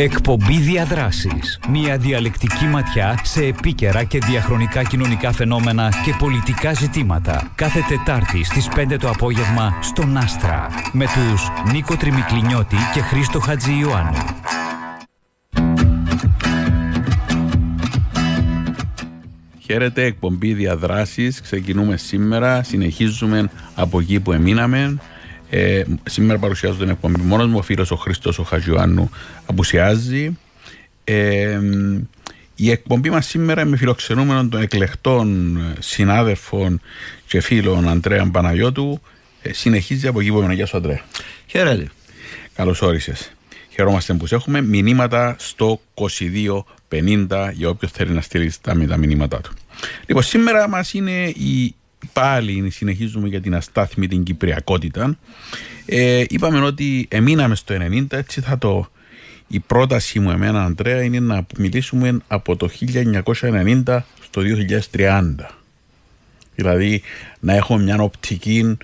Εκπομπή Διαδράσεις. Μια διαλεκτική ματιά σε επίκαιρα και διαχρονικά κοινωνικά φαινόμενα και πολιτικά ζητήματα. Κάθε Τετάρτη στις 5 το απόγευμα στον Άστρα. Με τους Νίκο Τριμικλινιώτη και Χρήστο Χατζη Ιωάννου. Χαίρετε, εκπομπή διαδράσεις. Ξεκινούμε σήμερα, συνεχίζουμε από εκεί που εμείναμε. Ε, σήμερα παρουσιάζω την εκπομπή μόνος μου. Ο φίλος ο Χρήστος ο Χατζιωάννου απουσιάζει. Ε, η εκπομπή μας σήμερα με φιλοξενούμενο των εκλεκτών συνάδελφων και φίλων Αντρέα Παναγιώτου ε, συνεχίζει από εκεί που έμενα. Γεια σου, Αντρέα. Χαίρετε. Καλώς όρισες. Χαιρόμαστε που έχουμε μηνύματα στο 2250 για όποιος θέλει να στείλει τα, τα μηνύματά του. Λοιπόν, σήμερα μας είναι η πάλι συνεχίζουμε για την αστάθμη την κυπριακότητα. Ε, είπαμε ότι εμείναμε στο 90, έτσι θα το... Η πρότασή μου εμένα, Αντρέα, είναι να μιλήσουμε από το 1990 στο 2030. Δηλαδή να έχουμε μια οπτική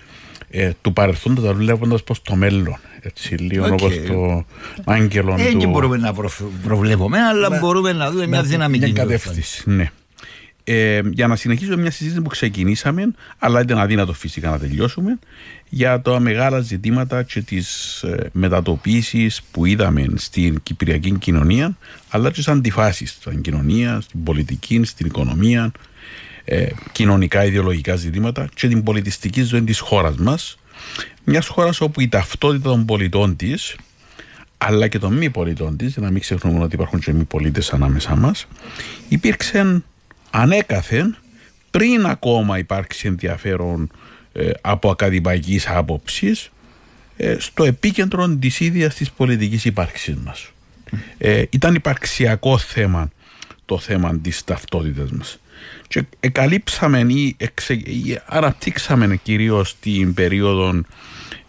ε, του παρελθόντος βλέποντας προ το μέλλον. Έτσι, λίγο okay. όπως το άγγελο ε, του. Δεν μπορούμε να προβλέπουμε, αλλά μπορούμε να δούμε μια δυναμική. Μια κατεύθυνση. Ναι ε, για να συνεχίσουμε μια συζήτηση που ξεκινήσαμε, αλλά ήταν αδύνατο φυσικά να τελειώσουμε, για τα μεγάλα ζητήματα και τις ε, μετατοπίσεις που είδαμε στην κυπριακή κοινωνία, αλλά και τις αντιφάσεις στην κοινωνία, στην πολιτική, στην οικονομία, ε, κοινωνικά, ιδεολογικά ζητήματα και την πολιτιστική ζωή της χώρας μας. Μιας χώρας όπου η ταυτότητα των πολιτών της, αλλά και των μη πολιτών της, για να μην ξεχνούμε ότι υπάρχουν και μη πολίτες ανάμεσά μας, υπήρξε ανέκαθεν πριν ακόμα υπάρξει ενδιαφέρον ε, από ακαδημαϊκής άποψης ε, στο επίκεντρο της ίδιας της πολιτικής ύπαρξης μας. Ε, ήταν υπαρξιακό θέμα το θέμα της ταυτότητας μας. Και εκαλύψαμε ή, εξε, ή αναπτύξαμε κυρίως την περίοδο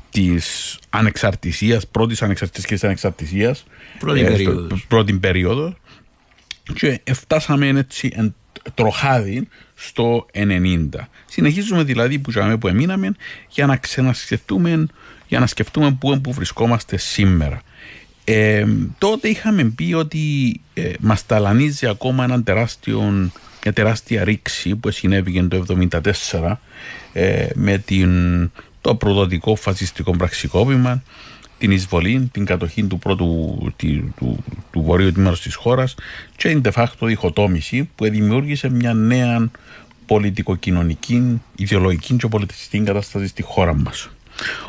της ανεξαρτησίας, πρώτης ανεξαρτησίας και της ανεξαρτησίας, πρώτη, ε, περίοδος. πρώτη περίοδο και φτάσαμε έτσι εν τροχάδι στο 90. Συνεχίζουμε δηλαδή που, που εμείναμε για να ξανασκεφτούμε, για να σκεφτούμε πού, που βρισκόμαστε σήμερα. Ε, τότε είχαμε πει ότι ε, μας ταλανίζει ακόμα έναν τεράστιο, μια τεράστια ρήξη που συνέβηκε το 1974 ε, με την, το προδοτικό φασιστικό πραξικόπημα την εισβολή, την κατοχή του πρώτου του, του, του βορείου τμήματος της χώρας και την de facto διχοτόμηση που δημιούργησε μια νέα πολιτικοκοινωνική, ιδεολογική και πολιτιστική κατάσταση στη χώρα μας.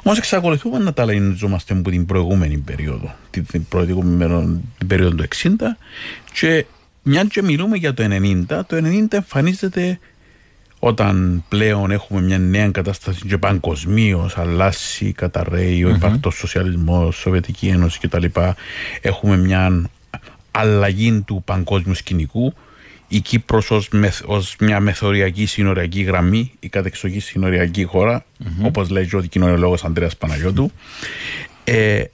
Όμως εξακολουθούμε να ταλανιζόμαστε από την προηγούμενη περίοδο, την προηγούμενη περίοδο του 60 και μια και μιλούμε για το 90, το 90 εμφανίζεται όταν πλέον έχουμε μια νέα κατάσταση και παγκοσμίως αλλάσει, καταραίει ο υπαρκτό σοσιαλισμός, Σοβιετική Ένωση κτλ. Έχουμε μια αλλαγή του παγκόσμιου σκηνικού. Η Κύπρος ως, ως μια μεθοριακή συνοριακή γραμμή, η κατεξοχή συνοριακή χώρα, mm-hmm. όπως λέει ο κοινωνιολόγος Ανδρέας Παναγιώτου, ε,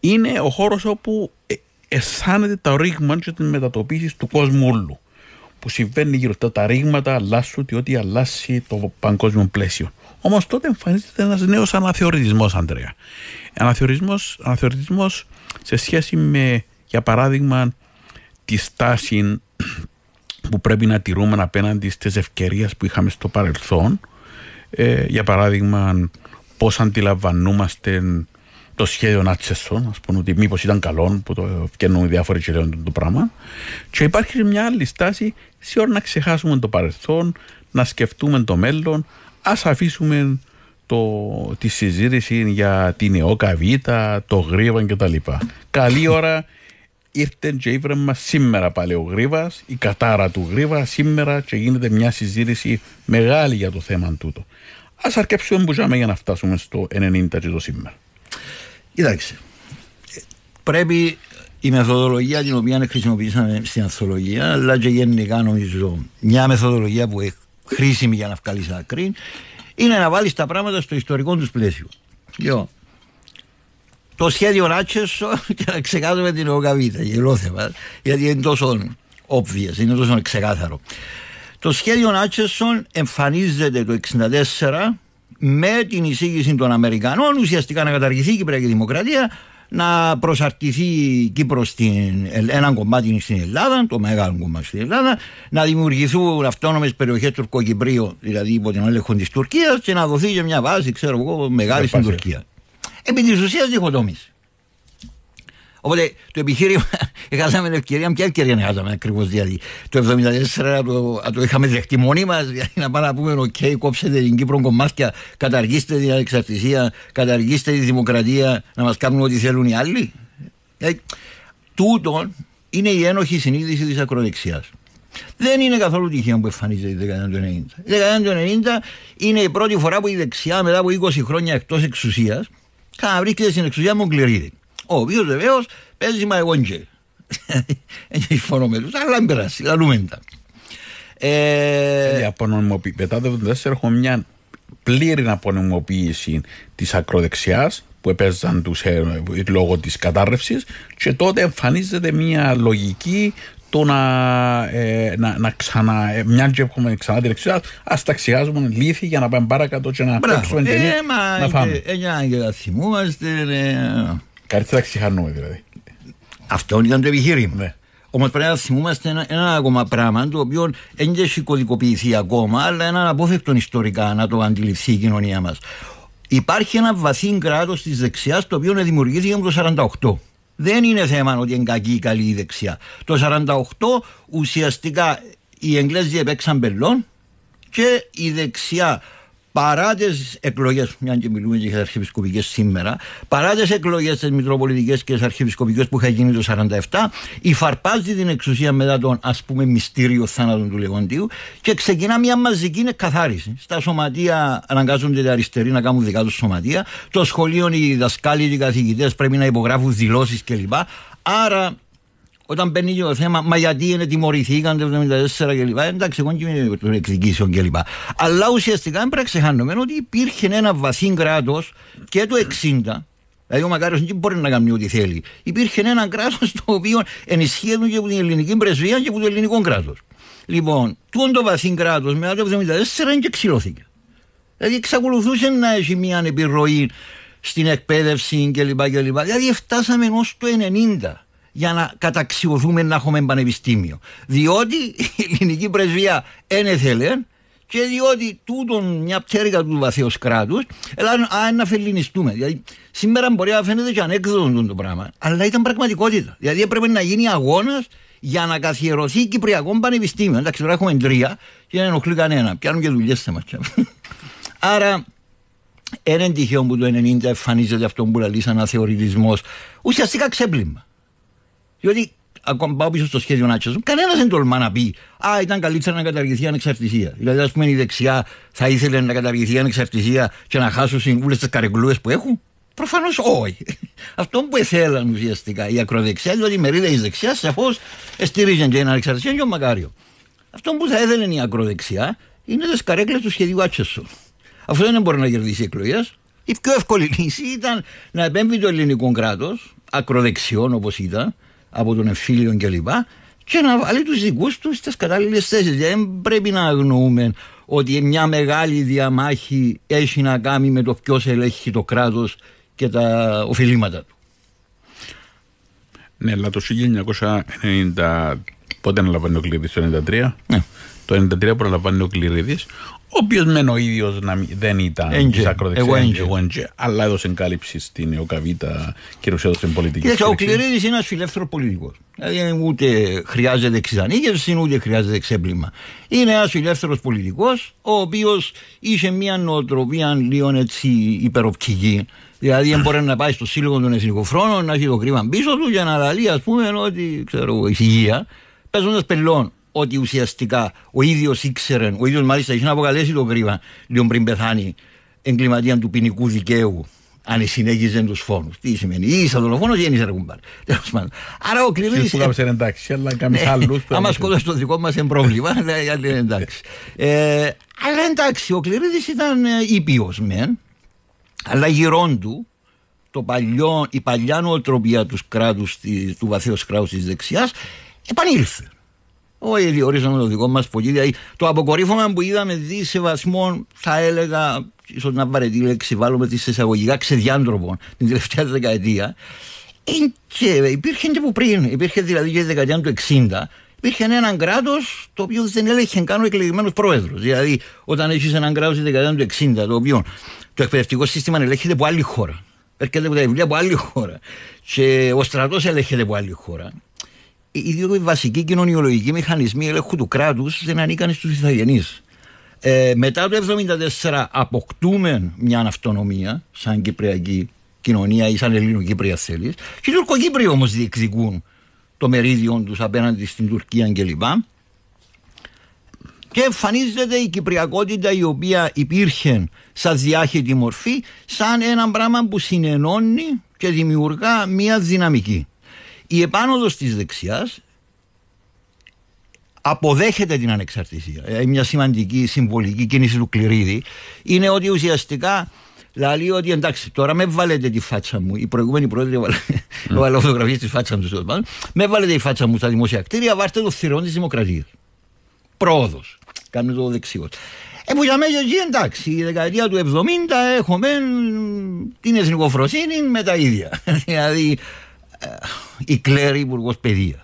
είναι ο χώρος όπου ε, αισθάνεται τα ρήγμα και τις μετατοπίσεις του κόσμου όλου που συμβαίνει γύρω αυτά τα ρήγματα αλλάσουν ότι αλλάσει το παγκόσμιο πλαίσιο. Όμως τότε εμφανίζεται ένας νέος αναθεωρητισμός, Αντρέα. Αναθεωρητισμός σε σχέση με, για παράδειγμα, τη στάση που πρέπει να τηρούμε απέναντι στις ευκαιρίες που είχαμε στο παρελθόν. Ε, για παράδειγμα, πώς αντιλαμβανόμαστε το σχέδιο Νάτσεσον, ας πούμε ότι μήπως ήταν καλό που το φτιάχνουν διάφοροι και το πράγμα. Και υπάρχει μια άλλη στάση σε ώρα να ξεχάσουμε το παρελθόν, να σκεφτούμε το μέλλον, ας αφήσουμε το, τη συζήτηση για την ΕΟΚΑ Β, το Γρίβαν κτλ. Καλή ώρα ήρθε και ήβρε μα σήμερα πάλι ο Γρίβας, η κατάρα του Γρίβα σήμερα και γίνεται μια συζήτηση μεγάλη για το θέμα τούτο. Α αρκέψουμε που για να φτάσουμε στο 90 και το σήμερα. Κοιτάξτε, πρέπει η μεθοδολογία την οποία χρησιμοποιήσαμε στην ανθολογία, αλλά και γενικά νομίζω μια μεθοδολογία που είναι χρήσιμη για να βγάλεις άκρη, είναι να βάλεις τα πράγματα στο ιστορικό τους πλαίσιο. Λοιπόν, το σχέδιο Ράτσεσο και να ξεκάθαρουμε την ΟΚΑΒΙΤΑ, γελόθεμα, γιατί είναι τόσο obvious, είναι τόσο ξεκάθαρο. Το σχέδιο Άτσεσον εμφανίζεται το 1964 με την εισήγηση των Αμερικανών ουσιαστικά να καταργηθεί η Κυπριακή Δημοκρατία να προσαρτηθεί η Κύπρος στην, έναν κομμάτι στην Ελλάδα, το μεγάλο κομμάτι στην Ελλάδα, να δημιουργηθούν αυτόνομες περιοχές Τουρκοκυπρίου, δηλαδή υπό την έλεγχο της Τουρκίας, και να δοθεί και μια βάση, ξέρω εγώ, μεγάλη στην Τουρκία. Επί της ουσίας διχοτόμηση. Οπότε το επιχείρημα, είχαμε την ευκαιρία, ποια ευκαιρία είχαμε ακριβώς δηλαδή. Το 1974 το, το είχαμε δεχτεί μόνοι μας, δηλαδή να πάμε να πούμε: OK, κόψετε την Κύπρο κομμάτια, καταργήστε την ανεξαρτησία, καταργήστε τη δημοκρατία, να μας κάνουν ό,τι θέλουν οι άλλοι. Δηλαδή, τούτο είναι η ένοχη συνείδηση της ακροδεξιάς. Δεν είναι καθόλου τυχαίο που εμφανίζεται η δεκαετία του 90. Η δεκαετία του 90 είναι η πρώτη φορά που η δεξιά μετά από 20 χρόνια εκτός εξουσίας ξαναβρίσκεται στην εξουσία μου κληρίδη. Ο οποίος βεβαίως παίζει μα εγώ και. Έχει φόνο με τους, αλλά δεν περάσει, λαλούμε τα. Ε... Μετά το 1974 έχουμε μια πλήρη απονομοποίηση της ακροδεξιάς που έπαιζαν τους ε, λόγω της κατάρρευσης και τότε εμφανίζεται μια λογική το να, ε, να, να ξανα, ε, μια και έχουμε ξανά την εξουσία, ας ταξιάζουμε λύθη για να πάμε παρακάτω και να παίξουμε την ε, να φάμε. Ε, για θυμούμαστε, Καλύτερα ξεχάνουμε δηλαδή. Αυτό ήταν το επιχείρημα. Ναι. Όμως πρέπει να θυμούμαστε ένα, ένα ακόμα πράγμα το οποίο δεν έχει κωδικοποιηθεί ακόμα, αλλά είναι αναπόφευκτο ιστορικά να το αντιληφθεί η κοινωνία μας. Υπάρχει ένα βαθύ κράτος της δεξιάς το οποίο δημιουργήθηκε το 1948. Δεν είναι θέμα ότι είναι κακή ή καλή η δεξιά. Το 1948 ουσιαστικά οι Εγγλέζοι επέξαν πελών και η δεξιά παρά τι εκλογές, μια και μιλούμε για τις αρχιεπισκοπικές σήμερα, παρά τι εκλογές τι μητροπολιτικές και τι αρχιεπισκοπικές που είχαν γίνει το 1947, υφαρπάζει την εξουσία μετά τον ας πούμε μυστήριο θάνατο του Λεγοντίου και ξεκινά μια μαζική καθάριση. Στα σωματεία αναγκάζονται οι αριστεροί να κάνουν δικά τους σωματεία. Το σχολείο, οι δασκάλοι, οι καθηγητές πρέπει να υπογράφουν δηλώσεις κλπ. Άρα όταν μπαίνει το θέμα, μα γιατί είναι τιμωρηθήκαν το 1974 κλπ. Εντάξει, εγώ και των εκδικήσεων κλπ. Αλλά ουσιαστικά δεν πρέπει να ξεχάνουμε ότι υπήρχε ένα βαθύ κράτος και το 60 Δηλαδή ο Μακάριος δεν μπορεί να κάνει ό,τι θέλει. Υπήρχε ένα κράτος το οποίο ενισχύεται και από την ελληνική πρεσβεία και από το ελληνικό κράτος. Λοιπόν, τούτο το βαθύ κράτος μετά το 1974 και ξυλώθηκε. Δηλαδή εξακολουθούσε να έχει μια επιρροή στην εκπαίδευση κλπ. Δηλαδή φτάσαμε ως το 90 για να καταξιωθούμε να έχουμε πανεπιστήμιο. Διότι η ελληνική πρεσβεία δεν ήθελε και διότι τούτον μια πτέρυγα του βαθέως κράτους, έλα να φελινιστούμε. Δηλαδή, σήμερα μπορεί να φαίνεται και ανέκδοτο το πράγμα, αλλά ήταν πραγματικότητα. Δηλαδή, έπρεπε να γίνει αγώνας για να καθιερωθεί Κυπριακό Πανεπιστήμιο. Εντάξει, τώρα έχουμε τρία και δεν ενοχλεί κανένα. Πιάνουν και δουλειές σε μα. Άρα, ένα τυχαίο που το 90 εμφανίζεται αυτό που λέει σαν αθεωρητισμό, ουσιαστικά ξέπλυμα. Διότι ακόμα πάω πίσω στο σχέδιο Νάτσος, κανένας δεν τολμά να πει Α, ήταν καλύτερα να καταργηθεί η ανεξαρτησία. Δηλαδή, ας πούμε, η δεξιά θα ήθελε να καταργηθεί η ανεξαρτησία και να χάσουν όλε τι καρεκλούες που έχουν. Προφανώς όχι. Αυτό που ήθελαν ουσιαστικά η ακροδεξιάς, δηλαδή η μερίδα της δεξιάς, σαφώς στηρίζουν και την ανεξαρτησία και ο Μακάριο. Αυτό που θα ήθελε η ακροδεξιά είναι τις καρέκλες του σχεδίου Άτσεσο. Αυτό δεν μπορεί να κερδίσει εκλογές. Η πιο εύκολη λύση ήταν να επέμβει το ελληνικό κράτος, ακροδεξιόν όπως ήταν, από τον εμφύλιο κλπ. Και, να βάλει τους δικούς τους στις κατάλληλες θέσεις. Δεν πρέπει να αγνοούμε ότι μια μεγάλη διαμάχη έχει να κάνει με το ποιος ελέγχει το κράτος και τα οφειλήματα του. Ναι, αλλά το 1990. Πότε αναλαμβάνει ο Κλειδί, το 1993. Ναι. Το 1993 προλαμβάνει ο Κλειδί, ο οποίο μεν ο ίδιος δεν ήταν της ακροδεξιάς, αλλά έδωσε κάλυψη στην ΕΟΚΑΒΙΤΑ και τους έδωσε πολιτική. Και ο Κληρίδης είναι ένας φιλεύθερος πολιτικός. Δηλαδή ούτε χρειάζεται εξειδανίκευση, ούτε χρειάζεται ξέπλυμα. Είναι ένας φιλεύθερος πολιτικός, ο οποίος είχε μια νοοτροπία λίγο έτσι υπεροπτική. Δηλαδή δεν μπορεί να πάει στο σύλλογο των εθνικοφρόνων, να έχει το κρίμα πίσω του για να λέει, ας πούμε, ότι ξέρω, ησυχία, παίζοντας πελών ότι ουσιαστικά ο ίδιος ήξερε, ο ίδιος μάλιστα είχε να αποκαλέσει το κρίμα λίγο πριν πεθάνει εγκληματία του ποινικού δικαίου αν συνέχιζε τους φόνους. Τι σημαίνει, ή είσαι δολοφόνο ή είσαι ρεγουμπάρ. Άρα ο κλειδί. Που είναι εντάξει, αλλά κάνεις άλλους. Άμα σκότωσε το δικό μας είναι πρόβλημα, αλλά είναι εντάξει. Ε, αλλά εντάξει, ο Κληρίδης ήταν ε, ήπιος μεν, αλλά γυρών του το παλιό, η παλιά νοοτροπία τους κράτους, του βαθέως κράτους της δεξιάς, επανήλθε. Όχι, ορίζαμε το δικό μας πολύ. Δηλαδή, το αποκορύφωμα που είδαμε δι σεβασμό, θα έλεγα, ίσως να βαρετή λέξη, βάλουμε τις εισαγωγικά ξεδιάντροπων την τελευταία δεκαετία. Ε, και υπήρχε και που πριν, υπήρχε δηλαδή και η δεκαετία του 60, υπήρχε ένα κράτος το οποίο δεν έλεγχε καν ο εκλεγμένος πρόεδρος. Δηλαδή, όταν έχεις έναν κράτος στη δεκαετία του 60, το οποίο το εκπαιδευτικό σύστημα ελέγχεται από άλλη χώρα, έρχεται από τα βιβλία από άλλη χώρα, και ο στρατός ελέγχεται από άλλη χώρα, οι δύο βασικοί κοινωνιολογικοί μηχανισμοί ελέγχου του κράτους δεν ανήκαν στους Ιθαγενεί. Ε, μετά το 1974 αποκτούμε μια αυτονομία σαν Κυπριακή κοινωνία ή σαν Ελληνοκύπρια θέλεις. Και οι Τουρκοκύπριοι όμως διεκδικούν το μερίδιο τους απέναντι στην Τουρκία κλπ. Και εμφανίζεται η κυπριακότητα η οποία υπήρχε σαν διάχυτη μορφή σαν ένα πράγμα που συνενώνει και δημιουργά μια δυναμική. Η επάνωδος της δεξιάς αποδέχεται την ανεξαρτησία. Ε, μια σημαντική συμβολική κίνηση του Κληρίδη είναι ότι ουσιαστικά λέει ότι εντάξει, τώρα με βάλετε τη φάτσα μου. Η προηγούμενη πρόεδρη έβαλε φωτογραφίες της φάτσα μου. Με βάλετε τη φάτσα μου στα δημόσια κτίρια, βάρτε το θηρόν της Δημοκρατίας. Πρόοδος. Κάνουμε το δεξιό. Ε, που για μένα εκεί εντάξει, η δεκαετία του 70 έχουμε την εθνικοφροσύνη με τα ίδια. δηλαδή, ε, η Κλέρη Υπουργός Παιδείας.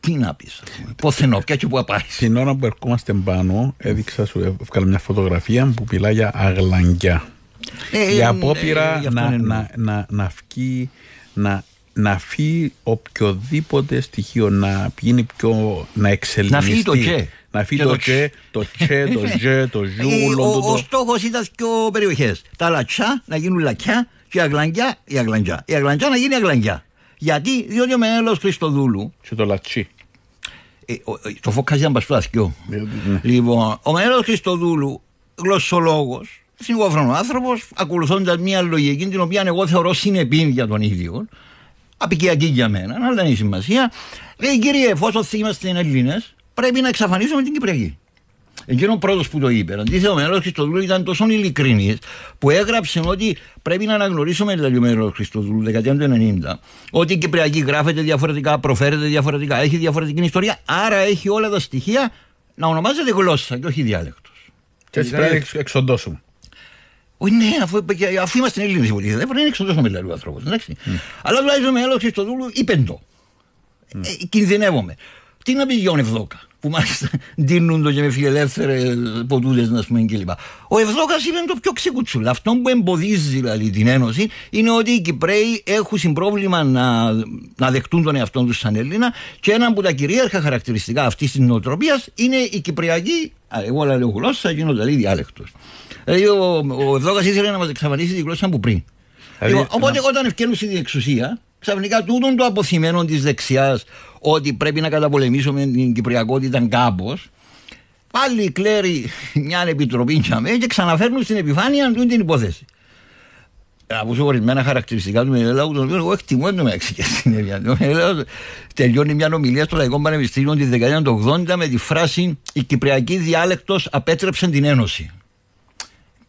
Τι να πεις, Ποθενό, πια και που πάει. Την ώρα που ερχόμαστε πάνω, έδειξα σου, έβγαλα μια φωτογραφία που μιλάει για αγλανγκιά. Ε, η απόπειρα ε, να, να, να, να βγει, να, να φύγει οποιοδήποτε στοιχείο, να γίνει πιο. να εξελιχθεί. Να φύγει το και. Να φύγει το και, το τσε, το ζε, το ζου, Ο, ο στόχος ήταν πιο περιοχές. Τα λατσά να γίνουν λακιά και η αγλανγκιά η αγλανγκιά. Η αγλανγκιά να γίνει αγλανγκιά. Γιατί, διότι ο Μενέλο Χριστοδούλου. Και το λατσί. Ε, το φωκάζει να παστούαθκιο. Λοιπόν, ο Μενέλο Χριστοδούλου, γλωσσολόγος, συγγόφρονο άνθρωπος, ακολουθώντας μια λογική την οποία εγώ θεωρώ συνεπή για τον ίδιο, απικιακή για μένα, αλλά δεν έχει σημασία. Λέει, κύριε, εφόσον είμαστε Έλληνες, πρέπει να εξαφανίσουμε την Κυπριακή. Εκείνο πρώτος που το είπε. Αντίθετα, ο Μέρο Χριστοδούλου ήταν τόσο ειλικρινής που έγραψε ότι πρέπει να αναγνωρίσουμε, δηλαδή ο Μέρο Χριστοδούλου, δεκαετία του 90, ότι η Κυπριακή γράφεται διαφορετικά, προφέρεται διαφορετικά, έχει διαφορετική ιστορία, άρα έχει όλα τα στοιχεία να ονομάζεται γλώσσα και όχι διάλεκτος. Και έτσι πρέπει να εξοντώσουμε. Όχι, ναι, αφού, αφού είμαστε Έλληνες οι δεν πρέπει να εξοντώσουμε δηλαδή ο άνθρωπος. Mm. Αλλά τουλάχιστον ο Μέρο Χριστοδούλου είπε το. Mm. Ε, κινδυνεύομαι. Τι να πει Γιώργο Ευδόκα; Που μάλιστα δίνουν το και με φιλελεύθερες ποτούδε, να πούμε κλπ. Ο Ευδόκας είναι το πιο ξεκουτσούλα. Αυτό που εμποδίζει δηλαδή, την Ένωση είναι ότι οι Κυπρέοι έχουν πρόβλημα να, να δεχτούν τον εαυτό τους σαν Έλληνα και ένα από τα κυρίαρχα χαρακτηριστικά αυτής της νοοτροπίας είναι η Κυπριακή, εγώ λέω γλώσσα, εκείνο δηλαδή διάλεκτος. Δηλαδή ο, ο Ευδόκας ήθελε να μας εξαφανίσει τη γλώσσα που πριν. Δηλαδή, οπότε όταν ευκαιρνούσε στην εξουσία, ξαφνικά τούτον το αποθυμένο της δεξιάς ότι πρέπει να καταπολεμήσουμε την Κυπριακότητα κάπως. Πάλι κλαίρει μια επιτροπή για μένα και ξαναφέρνουν στην επιφάνεια του την υπόθεση. Από σου ορισμένα χαρακτηριστικά του Μενελάου, τον οποίο εγώ εκτιμώ το μεταξύ και στην Ευρώπη. τελειώνει μια ομιλία στο Λαϊκό Πανεπιστήμιο τη δεκαετία του 80 με τη φράση Η Κυπριακή διάλεκτος απέτρεψε την Ένωση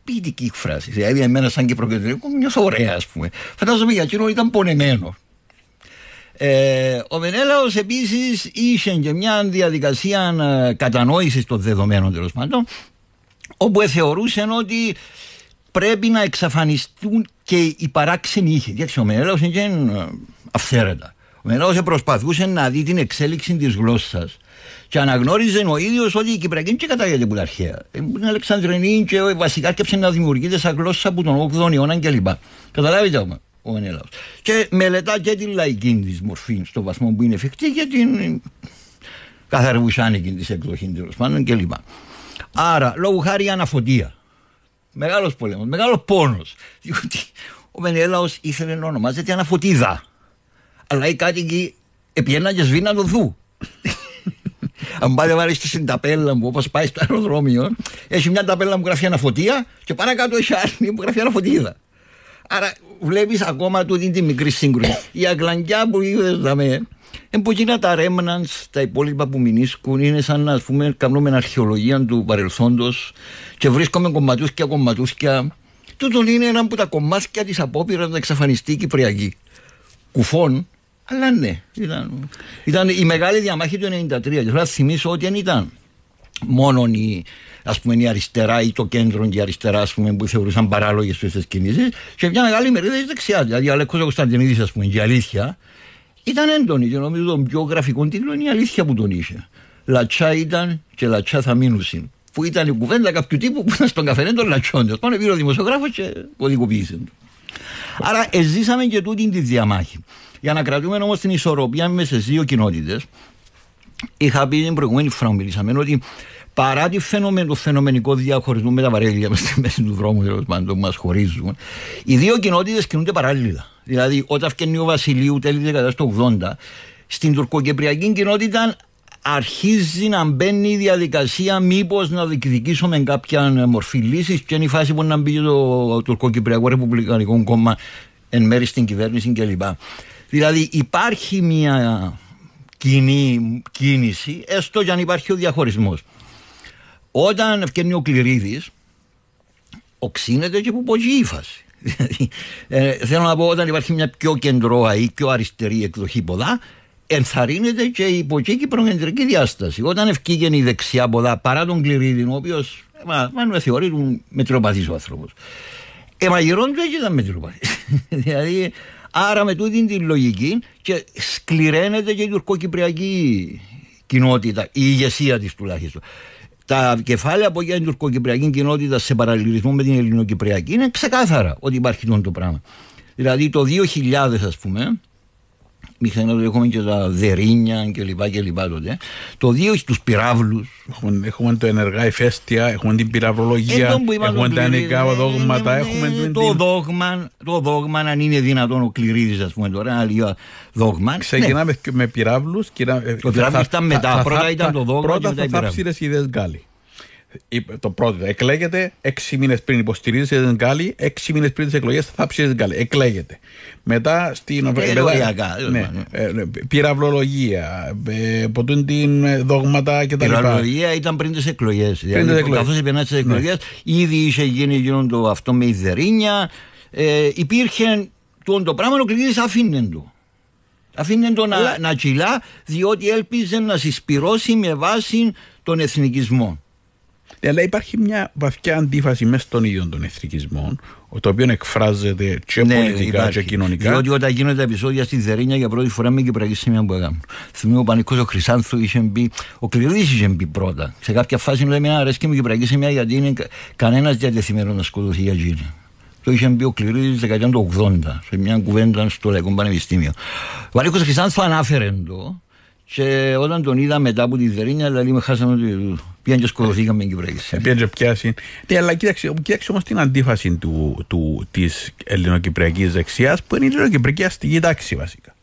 ποιητική φράση. Δηλαδή, εμένα σαν και προκεντρικό, νιώθω ωραία, ας πούμε. Φαντάζομαι για εκείνο ήταν πονεμένο. Ε, ο Μενέλαος επίσης είχε και μια διαδικασία ε, κατανόησης των δεδομένων τέλος πάντων όπου θεωρούσε ότι πρέπει να εξαφανιστούν και οι παράξενοι ήχοι. Γιατί ο Μενέλαος είναι ε, αυθαίρετα. Ο Μενέλαος προσπαθούσε να δει την εξέλιξη της γλώσσας και αναγνώριζε ο ίδιος ότι η Κυπριακή δεν κατάγεται από τα αρχαία. Την Αλεξανδρινή και βασικά και να δημιουργείται σαν γλώσσα από τον 8ο αιώνα κλπ. Καταλάβετε όμως ο Ενέλαος. Και μελετά και την λαϊκή της μορφή στο βαθμό που είναι εφικτή και την καθαρβουσάνικη της εκδοχή τέλος πάντων κλπ. Άρα, λόγω χάρη αναφωτία. Μεγάλος πόλεμο, μεγάλος πόνος. Διότι ο Μενέλαο ήθελε να ονομάζεται αναφωτίδα. Αλλά οι κάτοικοι επιέναν και σβήναν το δου. Αν πάτε βάλει στην ταπέλα μου, όπως πάει στο αεροδρόμιο, έχει μια ταπέλα που γράφει αναφωτία και παρακάτω έχει άλλη που γράφει αναφωτίδα. Άρα βλέπεις ακόμα τούτη τη μικρή σύγκρουση. Η αγκλανκιά που είδε, δαμε, είναι τα remnants, τα υπόλοιπα που μηνίσκουν, είναι σαν να πούμε, κάνουμε αρχαιολογία του παρελθόντος και βρίσκουμε κομματούσκια κομματούσκια. Τούτον είναι ένα από τα κομμάτια της απόπειρας να εξαφανιστεί η Κυπριακή. Κουφών, αλλά ναι. Ήταν, ήταν η μεγάλη διαμάχη του 1993. Και θέλω να θυμίσω ότι δεν ήταν μόνο η ας πούμε η αριστερά ή το κέντρο και η αριστερά ας πούμε, που θεωρούσαν παράλογες αυτές τις κινήσεις και μια μεγάλη μερίδα της δεξιάς. Δηλαδή ο Αλέκος Κωνσταντινίδης, ας πούμε, η αλήθεια ήταν έντονη και νομίζω τον πιο γραφικό τίτλο είναι η αλήθεια που τον είχε. Λατσά ήταν και λατσά θα μείνουν. Που ήταν η κουβέντα κάποιου τύπου που ήταν στον καφενέ των λατσών. Πάνε πήρε ο δημοσιογράφος και κωδικοποίησε του. Άρα εζήσαμε και τούτη τη διαμάχη. Για να κρατούμε όμως την ισορροπία μέσα στις δύο κοινότητες, είχα πει την προηγούμενη φορά που μιλήσαμε ότι παρά τη φαινομεν, το φαινομενικό διαχωρισμό με τα βαρέλια στη μέση του δρόμους τέλος πάντων που μας χωρίζουν, οι δύο κοινότητες κινούνται παράλληλα. Δηλαδή, όταν φτιάχνει ο Βασιλείου τέλη δεκαετίας του 80, στην τουρκοκυπριακή κοινότητα αρχίζει να μπαίνει η διαδικασία μήπως να διεκδικήσουμε κάποια μορφή λύσης και είναι η φάση που να μπει το τουρκοκυπριακό ρεπουμπλικανικό κόμμα εν μέρη στην κυβέρνηση κλπ. Δηλαδή υπάρχει μια κοινή κίνηση, έστω και αν υπάρχει ο διαχωρισμός. Όταν ευκαινεί ο Κληρίδης, οξύνεται και που πογεί η φάση. Δηλαδή, ε, θέλω να πω, όταν υπάρχει μια πιο κεντρώα ή πιο αριστερή εκδοχή ποδά, ενθαρρύνεται και η υποκήκη προκεντρική διάσταση. Όταν ευκήγαινε η δεξιά ποδά παρά τον Κληρίδη, ο οποίος με θεωρεί του μετροπαθή ο άνθρωπος. Ε, μα του έτσι ήταν μετροπαθή. δηλαδή, άρα με τούτη την λογική και σκληραίνεται και η τουρκοκυπριακή κοινότητα, η ηγεσία της τουλάχιστον τα κεφάλαια από την τουρκοκυπριακή κοινότητα σε παραλληλισμό με την ελληνοκυπριακή είναι ξεκάθαρα ότι υπάρχει αυτό το πράγμα. Δηλαδή το 2000 ας πούμε, μηχανή έχουμε και τα δερίνια και λοιπά και λοιπά τότε. Το 2000 τους πυράβλους. Έχουμε, έχουμε το ενεργά ηφαίστεια, έχουμε την πυραυλολογία, έχουμε τα ενεργά δόγματα, έχουμε το, δόγμα, το δόγμα αν είναι δυνατόν ο Κληρίδης ας πούμε τώρα, ένα δόγμα. Ξεκινάμε ναι. με πυράβλους. Το πυράβλου ήταν μετά, πρώτα ήταν το δόγμα πρώτα και μετά θα θάψεις ιδέες γκάλι το πρώτο, εκλέγεται έξι μήνες πριν υποστηρίζει την Γκάλη, έξι μήνες πριν τις εκλογές θα ψήσει την Γκάλη. Εκλέγεται. Μετά στην. Ε, μετά, ναι, ε, ναι, πυραυλολογία, ε, ποτούν την δόγματα κτλ. Η πυραυλολογία ήταν πριν τις εκλογές. Δηλαδή, Καθώς επενά τις εκλογές, ναι. ήδη είχε γίνει γίνον το αυτό με ιδερίνια. Ε, υπήρχε το, το πράγμα, ο κλειδί αφήνε του. Αφήνε το να, να κυλά, διότι έλπιζε να συσπυρώσει με βάση τον εθνικισμό. Αλλά υπάρχει μια βαθιά αντίφαση μέσα στον ίδιο των εθνικισμών, το οποίο εκφράζεται και ναι, πολιτικά υπάρχει. και κοινωνικά. Διότι όταν γίνονται επεισόδια στη Δερίνια για πρώτη φορά με κυπριακή σημεία που έκαναν. Θυμίζω ο Πανικός ο Χρυσάνθου είχε μπει, ο Κλειδί είχε μπει πρώτα. Σε κάποια φάση λέμε αρέσει και με κυπριακή σημεία γιατί είναι κανένας διατεθειμένος να σκοτωθεί για γίνει. Το είχε μπει ο Κληρίδη δεκαετίας του 80 σε μια κουβέντα στο Λαϊκό Πανεπιστήμιο. Ο Πανικός Χρυσάνθου ανάφερε το και όταν τον είδα μετά από τη Δερίνια, δηλαδή με χάσαμε ότι πήγαν και σκοτωθήκαμε την Κυπριακή. Πήγαν και πιάσει. Ναι, αλλά κοίταξε, κοίταξε όμως την αντίφαση του, του, της ελληνοκυπριακής δεξιάς που είναι η ελληνοκυπριακή αστική τάξη βασικά.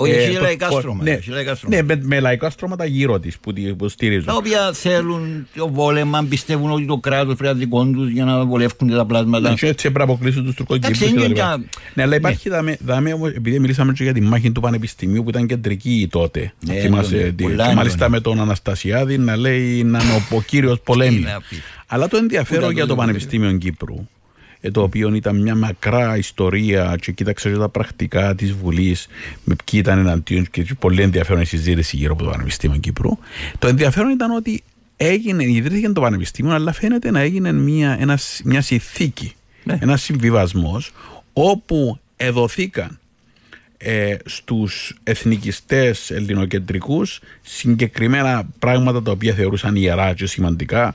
Όχι, έχει ε, λαϊκά στρώματα. Ναι, ναι με, με λαϊκά στρώματα γύρω της που, που στηρίζουν. Τα οποία θέλουν το βόλεμα, πιστεύουν ότι το κράτος πρέπει να δικό τους για να βολεύουν τα πλάσματα. Ναι, έτσι πρέπει να αποκλείσουν τους τουρκοκύπριου. Ναι, αλλά υπάρχει ναι. δάμε, επειδή μιλήσαμε για τη μάχη του Πανεπιστημίου που ήταν κεντρική τότε. Ναι, θυμάσαι, ναι, μάλιστα με τον Αναστασιάδη να λέει να είναι ο κύριος πολέμης. Αλλά το ενδιαφέρον για το Πανεπιστήμιο Κύπρου ε, το οποίο ήταν μια μακρά ιστορία και κοίταξε τα πρακτικά της Βουλής με ποιοι ήταν εναντίον και πολύ ενδιαφέρον η συζήτηση γύρω από το Πανεπιστήμιο Κύπρου. Το ενδιαφέρον ήταν ότι έγινε, ιδρύθηκε το Πανεπιστήμιο, αλλά φαίνεται να έγινε μια, ένας, μια συνθήκη, ναι. ένας συμβιβασμός όπου εδωθήκαν ε, στους εθνικιστές ελληνοκεντρικούς συγκεκριμένα πράγματα τα οποία θεωρούσαν ιερά και σημαντικά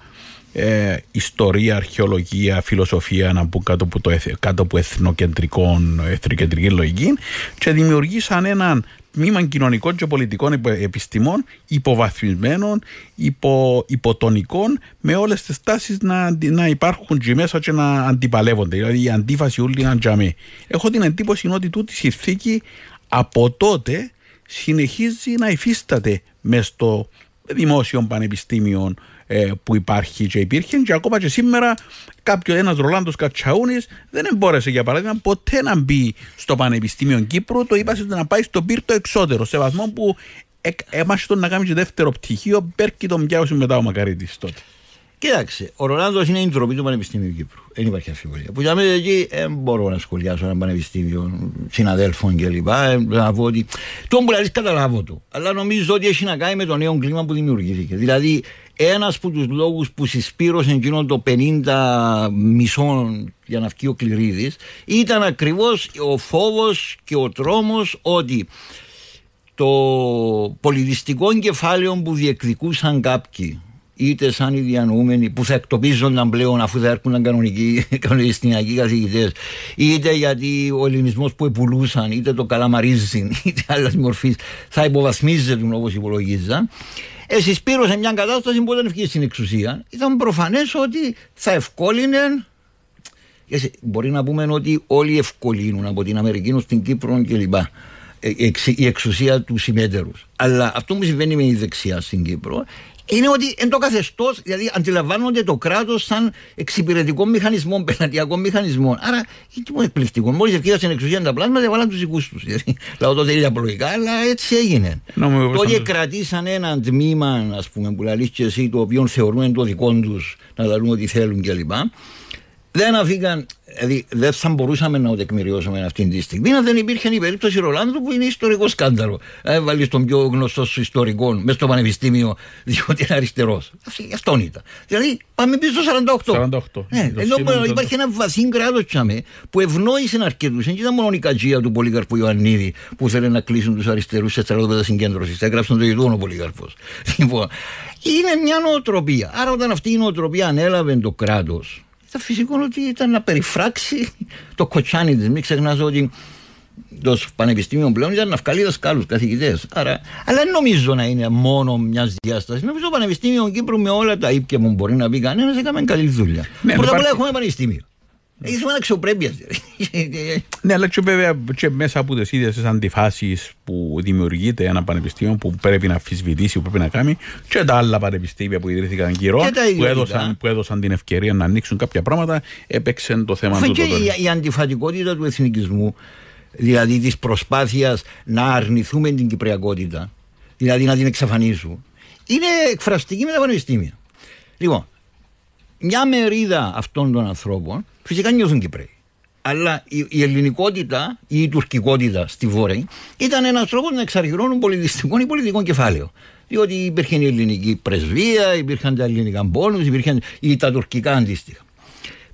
ε, ιστορία, αρχαιολογία, φιλοσοφία να μπουν κάτω από, το, κάτω από εθνοκεντρική λογική και δημιουργήσαν έναν τμήμα κοινωνικών και πολιτικών επιστημών υποβαθμισμένων, υπο, υποτονικών με όλες τις τάσεις να, να υπάρχουν και μέσα και να αντιπαλεύονται. Δηλαδή η αντίφαση όλη είναι τζαμί. Έχω την εντύπωση ότι τούτη η θήκη από τότε συνεχίζει να υφίσταται μέσα στο δημόσιο πανεπιστήμιο ε, που υπάρχει και υπήρχε και ακόμα και σήμερα κάποιο ένας Ρολάντος Κατσαούνης δεν μπόρεσε για παράδειγμα ποτέ να μπει στο Πανεπιστήμιο Κύπρου το είπα να πάει στο πύρτο εξώτερο σε βαθμό που έμασε τον να κάνει και δεύτερο πτυχίο πέρκει τον πιάωση μετά ο Μακαρίτης τότε. Κοίταξε, ο Ρολάντος είναι η ντροπή του Πανεπιστημίου Κύπρου. Δεν υπάρχει αμφιβολία. Που για μένα εκεί δεν μπορώ να σχολιάσω ένα πανεπιστήμιο συναδέλφων κλπ. Ε, να πω ότι. Το που καταλάβω το. Αλλά νομίζω ότι έχει να κάνει με το νέο κλίμα που δημιουργήθηκε. Δηλαδή, ένας από τους λόγους που συσπήρωσε εκείνο το 50 μισών για να βγει ο Κληρίδης ήταν ακριβώς ο φόβος και ο τρόμος ότι το πολιτιστικό κεφάλαιο που διεκδικούσαν κάποιοι είτε σαν οι διανοούμενοι που θα εκτοπίζονταν πλέον αφού θα έρχονταν κανονικοί κανονιστικοί καθηγητές, είτε γιατί ο ελληνισμός που επουλούσαν, είτε το καλαμαρίζιν, είτε άλλες μορφή θα υποβαθμίζεται όπως υπολογίζαν. Εσύ σε μια κατάσταση που όταν βγει στην εξουσία, ήταν προφανές ότι θα ευκόλυνε. Μπορεί να πούμε ότι όλοι ευκολύνουν από την Αμερική στην Κύπρο κλπ. Ε, η εξουσία του συμμέτερου. Αλλά αυτό που συμβαίνει με η δεξιά στην Κύπρο είναι ότι εν το καθεστώς, δηλαδή αντιλαμβάνονται το κράτος σαν εξυπηρετικό μηχανισμό, πελατειακό μηχανισμό. Άρα, τι μου εκπληκτικό. Μόλις ευκαιρία στην εξουσία τα πλάσματα, έβαλαν τους δικούς τους. Δηλαδή, λέω το τέλεια απλοϊκά, αλλά έτσι έγινε. Τότε κρατήσαν ένα τμήμα, ας πούμε, που λέει και εσύ, το οποίο θεωρούν το δικό τους, να λαλούν ό,τι θέλουν κλπ δεν αφήκαν, δηλαδή δεν θα μπορούσαμε να το τεκμηριώσουμε αυτή τη στιγμή αν δεν υπήρχε η περίπτωση Ρολάνδου που είναι ιστορικό σκάνδαλο. Έβαλε τον πιο γνωστό σου ιστορικό μέσα στο πανεπιστήμιο, διότι είναι αριστερός. Αυτόν ήταν. Δηλαδή πάμε πίσω στο 48. 48. Ναι, ενώ υπάρχει ένα βαθύ κράτος που ευνόησε αρκετούς. Δεν ήταν μόνο η κατζία του Πολύκαρπου Ιωαννίδη που θέλει να κλείσουν τους αριστερούς σε στρατόπεδα συγκέντρωσης. Έγραψαν το ειδούν ο Πολύκαρπο. Λοιπόν, είναι μια νοοτροπία. Άρα όταν αυτή η νοοτροπία ανέλαβε το κράτος, ήταν φυσικό ότι ήταν να περιφράξει το κοτσάνι της. Μην ξεχνάς ότι το πανεπιστήμιο πλέον ήταν να βγάλει δασκάλους, καθηγητές. αλλά δεν νομίζω να είναι μόνο μιας διάστασης. Νομίζω το Πανεπιστήμιο Κύπρου με όλα τα ύπια που μπορεί να πει κανένας έκαμε καλή δουλειά. Ναι, Πρώτα απ' όλα έχουμε πανεπιστήμιο. Ήθελα αξιοπρέπεια. ναι, αλλά και βέβαια και μέσα από τις ίδιες τις αντιφάσεις που δημιουργείται ένα πανεπιστήμιο που πρέπει να αμφισβητήσει, που πρέπει να κάνει, και τα άλλα πανεπιστήμια που ιδρύθηκαν γύρω, που έδωσαν, που έδωσαν την ευκαιρία να ανοίξουν κάποια πράγματα, έπαιξε το θέμα του. Και η, η αντιφατικότητα του εθνικισμού, δηλαδή της προσπάθειας να αρνηθούμε την κυπριακότητα, δηλαδή να την εξαφανίσουμε, είναι εκφραστική με τα πανεπιστήμια. Λοιπόν, μια μερίδα αυτών των ανθρώπων φυσικά νιώθουν Κυπρέοι. Αλλά η, η ελληνικότητα ή η τουρκικότητα στη Βόρεια ήταν ένας τρόπος να εξαργυρώνουν πολιτιστικό ή πολιτικό κεφάλαιο. Διότι υπήρχε η ελληνική πρεσβεία, υπήρχαν τα ελληνικά πόνου, υπήρχαν ή τα τουρκικά αντίστοιχα.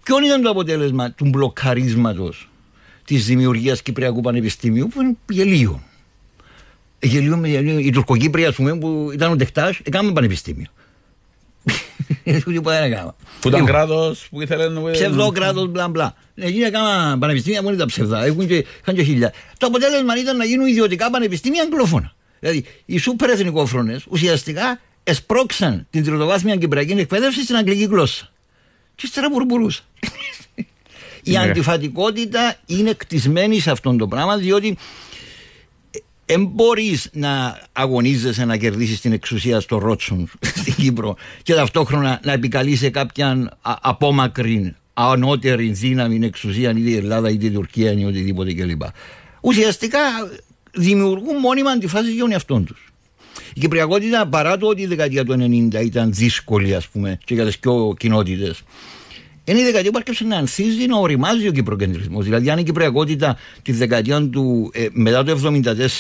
Ποιο ήταν το αποτέλεσμα του μπλοκαρίσματος της δημιουργίας Κυπριακού Πανεπιστημίου, που είναι γελίο. Γελίο με γελίο. Η Τουρκοκύπρια, ας πούμε, που ήταν ο Τεχτά, έκαναν πανεπιστήμιο. Που ήταν κράτος που ήθελε. Ψευδό κράτος, μπλα μπλα. Εκεί έκανα πανεπιστήμια μόνο τα ψευδά. Έχουν και, και χίλια. Το αποτέλεσμα ήταν να γίνουν ιδιωτικά πανεπιστήμια αγγλόφωνα. Δηλαδή οι σούπερ εθνικόφρονες ουσιαστικά εσπρώξαν την τριτοβάθμια κυπριακή εκπαίδευση στην αγγλική γλώσσα. Και ύστερα μπουρμπουρούσα. Η ναι. αντιφατικότητα είναι κτισμένη σε αυτό το πράγμα διότι δεν μπορείς να αγωνίζεσαι να κερδίσεις την εξουσία στο Ρότσον στην Κύπρο και ταυτόχρονα να επικαλείσαι κάποια απόμακρη, ανώτερη δύναμη εξουσία, είτε η Ελλάδα είτε η Τουρκία ή οτιδήποτε κλπ. Ουσιαστικά δημιουργούν μόνιμα αντιφάσεις για τον εαυτό τους. Η Κυπριακότητα παρά το ότι η δεκαετία του 90 ήταν δύσκολη, ας πούμε, και για τις πιο κοινότητες, είναι η δεκαετία που άρχισε να ανθίζει να οριμάζει ο κυπροκεντρισμός. Δηλαδή, αν η κυπριακότητα τη δεκαετία του ε, μετά το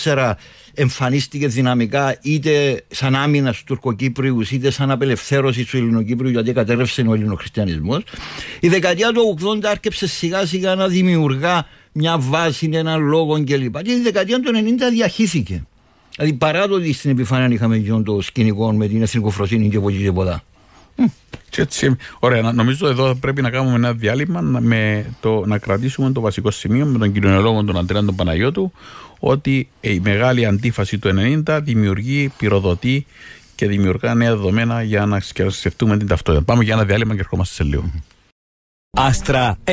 1974 εμφανίστηκε δυναμικά είτε σαν άμυνα στους Τουρκοκύπριους είτε σαν απελευθέρωση του Ελληνοκύπριους γιατί κατέρευσε ο Ελληνοχριστιανισμός. Η δεκαετία του 80 άρχισε σιγά σιγά να δημιουργά μια βάση, ένα λόγο κλπ. Και η δεκαετία του 90 διαχύθηκε. Δηλαδή παρά το ότι στην επιφάνεια είχαμε το σκηνικό με την εθνικοφροσύνη και από εκεί και και έτσι, ωραία, νομίζω εδώ πρέπει να κάνουμε ένα διάλειμμα με το, να κρατήσουμε το βασικό σημείο με τον κοινωνιολόγο τον Αντρέα τον Παναγιώτου ότι η μεγάλη αντίφαση του 90 δημιουργεί, πυροδοτεί και δημιουργά νέα δεδομένα για να σκεφτούμε την ταυτότητα. Πάμε για ένα διάλειμμα και ερχόμαστε σε λίγο. Άστρα 92-8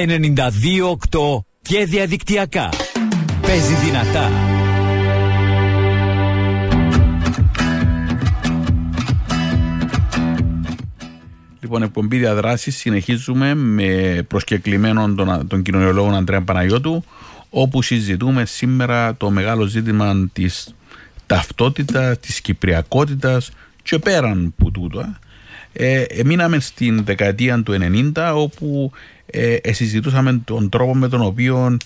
και διαδικτυακά. Παίζει δυνατά. Λοιπόν, εκπομπή διαδράσης συνεχίζουμε με προσκεκλημένο τον, τον κοινωνιολόγο Αντρέα Παναγιώτου, όπου συζητούμε σήμερα το μεγάλο ζήτημα της ταυτότητας, της κυπριακότητας και πέραν που τούτο. Ε, ε, μείναμε στην δεκαετία του 90 όπου ε, ε, συζητούσαμε τον τρόπο με τον οποίο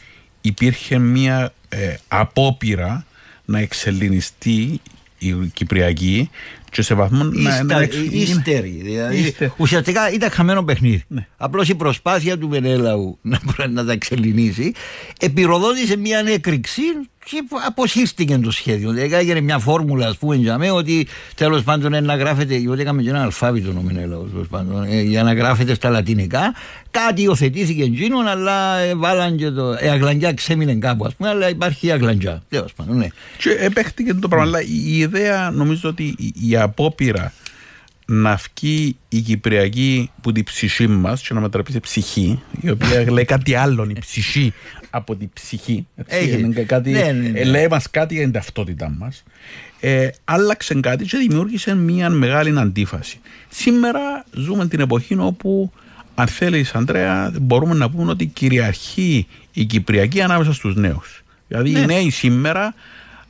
υπήρχε μια ε, απόπειρα να εξελινιστεί η Κυπριακή και σε βαθμό να, να Ύστερη. Δηλαδή, ουσιαστικά ήταν χαμένο παιχνίδι. Ναι. Απλώς η προσπάθεια του Μενέλαου να, να τα εξελινήσει επιρροδότησε μια έκρηξη και αποσύρθηκε το σχέδιο. Δηλαδή έγινε μια φόρμουλα, ας πούμε, για μένα ότι τέλος πάντων να γράφεται, γιατί έκαμε και ένα αλφάβητο νομινέλαο, ε, για να γράφεται στα λατινικά. Κάτι υιοθετήθηκε εκείνον, αλλά ε, βάλαν και το. Ε, αγλαντιά ξέμεινε κάπου, ας πούμε, αλλά υπάρχει η αγλαντιά. Τέλος πάντων, ναι. Και επέχτηκε το πράγμα. Αλλά η ιδέα, νομίζω ότι η απόπειρα να βγει η Κυπριακή που την ψυχή μας και να μετατραπεί σε ψυχή, η οποία λέει κάτι άλλο, η ψυχή από την ψυχή. Έτσι, κάτι, ναι, ναι, ναι. λέει μας κάτι για την ταυτότητά μας. Ε, άλλαξε κάτι και δημιούργησε μια μεγάλη αντίφαση. Σήμερα ζούμε την εποχή όπου, αν θέλεις, Αντρέα, μπορούμε να πούμε ότι κυριαρχεί η Κυπριακή ανάμεσα στους νέους. Δηλαδή, ναι. οι νέοι σήμερα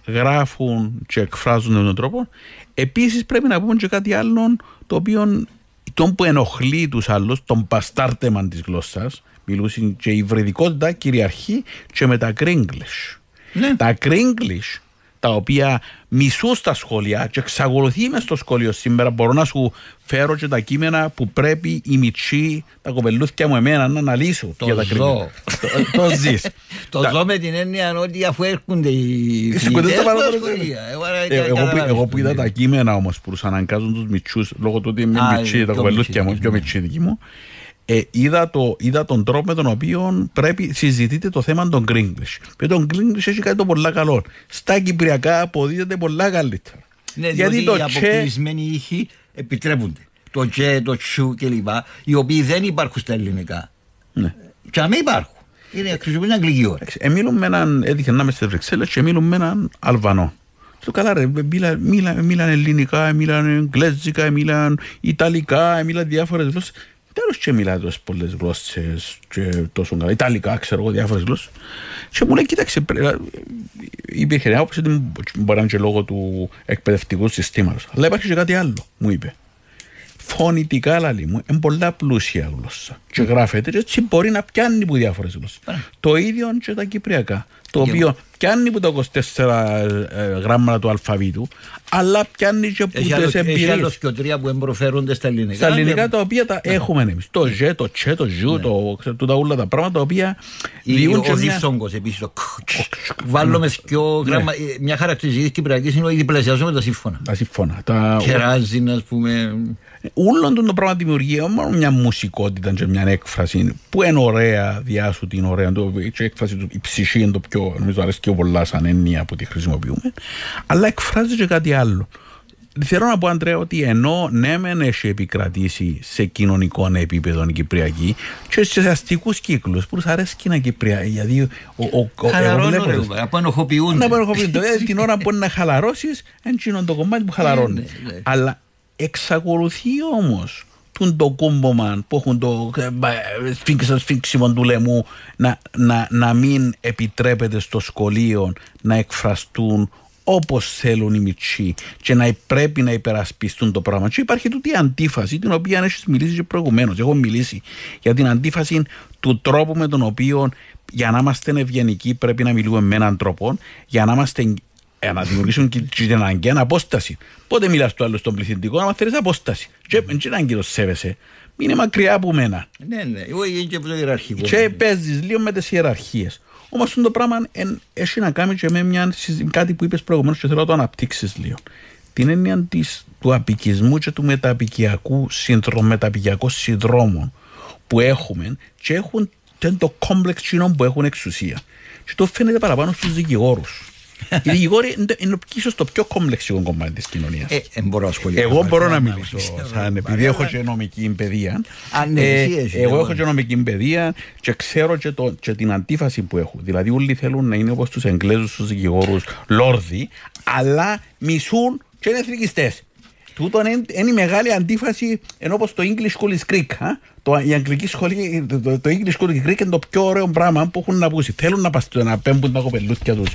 γράφουν και εκφράζουν τον τρόπο. Επίσης, πρέπει να πούμε και κάτι άλλο το οποίο τον που ενοχλεί τους άλλους, τον παστάρτεμαν της γλώσσας, μιλούσε και η υβριδικότητα κυριαρχεί και με τα κρίγκλες. Ναι. Τα κρίγκλες τα οποία μισούν στα σχολεία και εξακολουθεί μες στο σχολείο σήμερα μπορώ να σου φέρω και τα κείμενα που πρέπει η μητσή, τα κοπελούθια μου εμένα να αναλύσω το για τα ζω. το, το ζεις. το ζω με την έννοια ότι αφού έρχονται οι φοιτητές στα σχολεία. Εγώ που είδα τα κείμενα όμως που τους αναγκάζουν τους μητσούς λόγω του ότι είμαι μητσή, τα κοπελούθια μου, πιο μητσή δική μου ε, είδα, το, είδα τον τρόπο με τον οποίο πρέπει συζητείτε το θέμα των Greenglish. Και τον Greenglish έχει κάτι το πολύ καλό. Στα κυπριακά αποδίδεται πολλά καλύτερα. Ναι, Γιατί το οι αποκλεισμένοι ήχοι επιτρέπονται. Το τσε, το τσου κλπ. Οι οποίοι δεν υπάρχουν στα ελληνικά. Ναι. Και αν υπάρχουν. Είναι χρησιμοποιούν αγγλική ώρα. Εμίλουν με έναν, έτυχε να είμαι στις Βρυξέλλες και εμίλουν με έναν Αλβανό. Του καλά ρε, μίλαν μίλα, μίλα ελληνικά, μίλαν εγγλέζικα, μίλαν ιταλικά, μίλαν διάφορες γλώσσες. Τέλος και μιλάει τόσες πολλές γλώσσες και τόσο καλά. Ιταλικά, ξέρω εγώ, διάφορες γλώσσες. Και μου λέει, κοίταξε, υπήρχε μια άποψη ότι μπορεί να είναι και λόγω του εκπαιδευτικού συστήματος. Αλλά υπάρχει και κάτι άλλο, μου είπε φωνητικά λαλή μου, είναι πολλά πλούσια γλώσσα. Και γράφεται, έτσι μπορεί να πιάνει από διάφορες γλώσσες. Το ίδιο και τα κυπριακά. Το οποίο πιάνει από τα 24 ε, γράμματα του αλφαβήτου, αλλά πιάνει και από τις εμπειρίες. Έχει άλλο και τρία που εμπροφέρονται στα ελληνικά. Στα ελληνικά τα οποία τα έχουμε εμείς. Το ζε, το τσε, το ζου, ναι. το τούτα όλα τα πράγματα τα οποία. Ο διφθόγκο επίσης. Βάλουμε πιο γράμμα. Μια χαρακτηριστική της Κυπριακής είναι ότι διπλασιάζουμε τα σύμφωνα. Τα σύμφωνα. Κεράζεις, ας πούμε. Όλο το πράγμα δημιουργεί μόνο μια μουσικότητα και μια έκφραση που είναι ωραία, διάσου την ωραία, το, η έκφραση του, η ψυχή είναι το πιο, νομίζω αρέσει και πολλά σαν έννοια που τη χρησιμοποιούμε, αλλά εκφράζει και κάτι άλλο. Θέλω να πω, Αντρέα, ότι ενώ ναι, μεν έχει επικρατήσει σε κοινωνικό επίπεδο η Κυπριακή και σε αστικούς κύκλους που τους αρέσει και να Κυπριακή. Γιατί ο, ο, ο, Χαλαρώνουν, απενοχοποιούνται. Να απενοχοποιούνται. την ώρα που είναι να χαλαρώσεις, είναι το κομμάτι που χαλαρώνεις. Ναι, ναι, ναι. Αλλά Εξακολουθεί όμως το κούμπομα που έχουν το ε, σφίξιμο του λαιμού να, να, να μην επιτρέπεται στο σχολείο να εκφραστούν όπως θέλουν οι μητσοί και να πρέπει να υπερασπιστούν το πράγμα. Και υπάρχει τούτη αντίφαση, την οποία έχεις μιλήσει και προηγουμένως. Έχω μιλήσει για την αντίφαση του τρόπου με τον οποίο για να είμαστε ευγενικοί πρέπει να μιλούμε με έναν τρόπο, για να είμαστε ε, να δημιουργήσουν και την αναγκαία απόσταση. Πότε μιλάς στο άλλο στον πληθυντικό, να θέλεις απόσταση. Και δεν είναι ανάγκη το σέβεσαι. Είναι μακριά από μένα. Ναι, ναι, εγώ είναι και από το ιεραρχικός. Και παίζεις λίγο με τις ιεραρχίες. Όμως το πράγμα εν, έχει να κάνει και με μια, κάτι που είπες προηγουμένως και θέλω να το αναπτύξεις λίγο. Την έννοια της, του απικισμού και του μεταπικιακού συνδρόμου που έχουμε και έχουν το κόμπλεξ που έχουν εξουσία. Και το φαίνεται παραπάνω στους δικηγόρους. Οι δικηγόροι είναι ίσως το πιο κομπλεξικό κομμάτι της κοινωνίας. Ε, ε, Εγώ μπορώ να μιλήσω, σαν, επειδή έχω και νομική παιδεία. Ναι, ε, εγώ έχω και νομική παιδεία και ξέρω και, το, και την αντίφαση που έχω. Δηλαδή, όλοι θέλουν να είναι όπως τους Εγγλέζους, τους δικηγόρους, λόρδοι, αλλά μισούν και είναι εθνικιστέ. Τούτο είναι, η μεγάλη αντίφαση ενώ όπως το English School is Greek. Α; Το, η αγγλική σχολή, το, το, English School is Greek είναι το πιο ωραίο πράγμα που έχουν να πούσει. Θέλουν να, παστούν, να πέμπουν τα κοπελούθια τους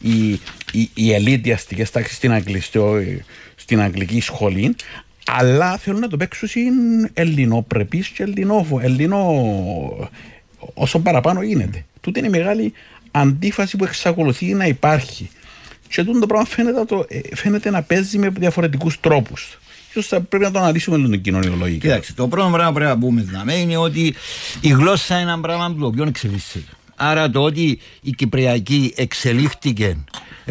οι, οι, οι ελίτ αστικές τάξεις στην, στην αγγλική σχολή αλλά θέλουν να το παίξουν ελληνοπρεπής και ελληνό, ελληνό όσο παραπάνω γίνεται. Τούτη είναι η μεγάλη αντίφαση που εξακολουθεί να υπάρχει. Και το πράγμα φαίνεται, το, ε, φαίνεται να παίζει με διαφορετικούς τρόπους. Ίσως θα πρέπει να το αναλύσουμε λίγο κοινωνιολογικά. Κοιτάξτε, το πρώτο πράγμα που πρέπει να πούμε δηλαδή, είναι ότι η γλώσσα είναι ένα πράγμα το οποίο εξελίσσεται. Άρα το ότι η Κυπριακή εξελίχθηκε,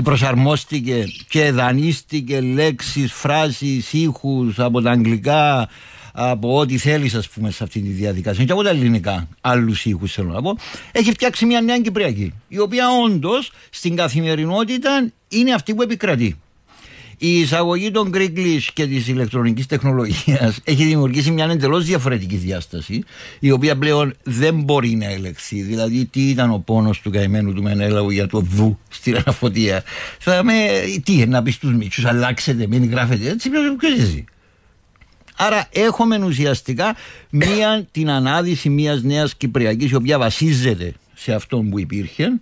προσαρμόστηκε και δανείστηκε λέξεις, φράσεις, ήχους από τα αγγλικά, από ό,τι θέλεις, ας πούμε, σε αυτή τη διαδικασία, και από τα ελληνικά, άλλους ήχους θέλω να πω, έχει φτιάξει μια νέα Κυπριακή, η οποία όντως στην καθημερινότητα είναι αυτή που επικρατεί. Η εισαγωγή των Greek και της ηλεκτρονικής τεχνολογίας έχει δημιουργήσει μια εντελώς διαφορετική διάσταση, η οποία πλέον δεν μπορεί να ελεγχθεί. Δηλαδή, τι ήταν ο πόνος του καημένου του Μενέλαου για το βου στην αναφωτία. Θα με, τι, να πεις στου μίτσους, αλλάξετε, μην γράφετε έτσι, ποιο ζει. Άρα έχουμε ουσιαστικά μία, την ανάδυση μιας νέας Κυπριακής η οποία βασίζεται σε αυτό που υπήρχε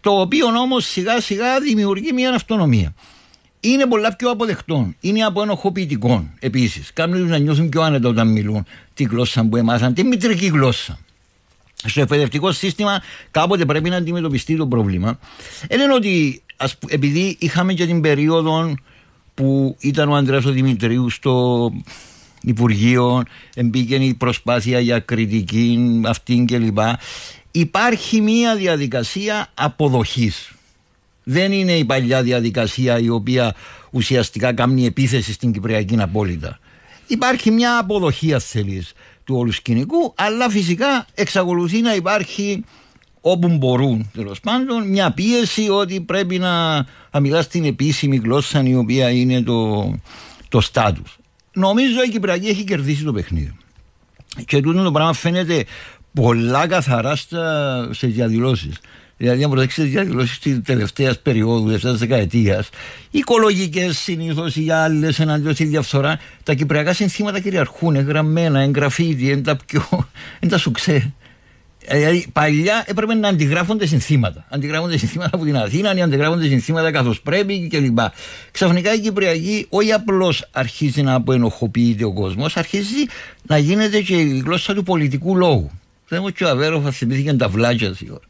το οποίο όμως σιγά σιγά δημιουργεί μια αυτονομία. Είναι πολλά πιο αποδεκτό. Είναι από ενοχοποιητικό επίσης. Κάνουν να νιώθουν πιο άνετα όταν μιλούν τη γλώσσα που έμαθαν, τη μητρική γλώσσα. Στο εκπαιδευτικό σύστημα κάποτε πρέπει να αντιμετωπιστεί το πρόβλημα. Είναι ότι επειδή είχαμε και την περίοδο που ήταν ο Ανδρέας ο Δημητρίους στο Υπουργείο, μπήκε η προσπάθεια για κριτική αυτήν κλπ. Υπάρχει μία διαδικασία αποδοχής. Δεν είναι η παλιά διαδικασία η οποία ουσιαστικά κάνει επίθεση στην Κυπριακή απόλυτα. Υπάρχει μια αποδοχή, αν θέλεις, του όλου σκηνικού, αλλά φυσικά εξακολουθεί να υπάρχει όπου μπορούν τέλος πάντων μια πίεση ότι πρέπει να, να μιλάς στην επίσημη γλώσσα η οποία είναι το, το στάτους. Νομίζω η Κυπριακή έχει κερδίσει το παιχνίδι. Και τούτο το πράγμα φαίνεται πολλά καθαρά στα, σε διαδηλώσεις. Δηλαδή, αν προσέξετε τις διαδηλώσεις της τελευταίας περίοδου, τελευταίας δεκαετίας, οικολογικές συνήθως ή άλλες εναντίον στη διαφθοράς, τα κυπριακά συνθήματα κυριαρχούν, εγγραμμένα, εγγραφίδι, είναι τα πιο. είναι τα σουξέ. Δηλαδή, παλιά έπρεπε να αντιγράφονται συνθήματα. Αντιγράφονται συνθήματα από την Αθήνα, ή αντιγράφονται συνθήματα καθώς πρέπει κλπ. Ξαφνικά η Κυπριακή όχι απλώς αρχίζει να αποενοχοποιείται ο κόσμος, αρχίζει να γίνεται και η γλώσσα του πολιτικού λόγου. Δεν μου και ο Αβέροφ θυμήθηκε τα βλάκια ώρα.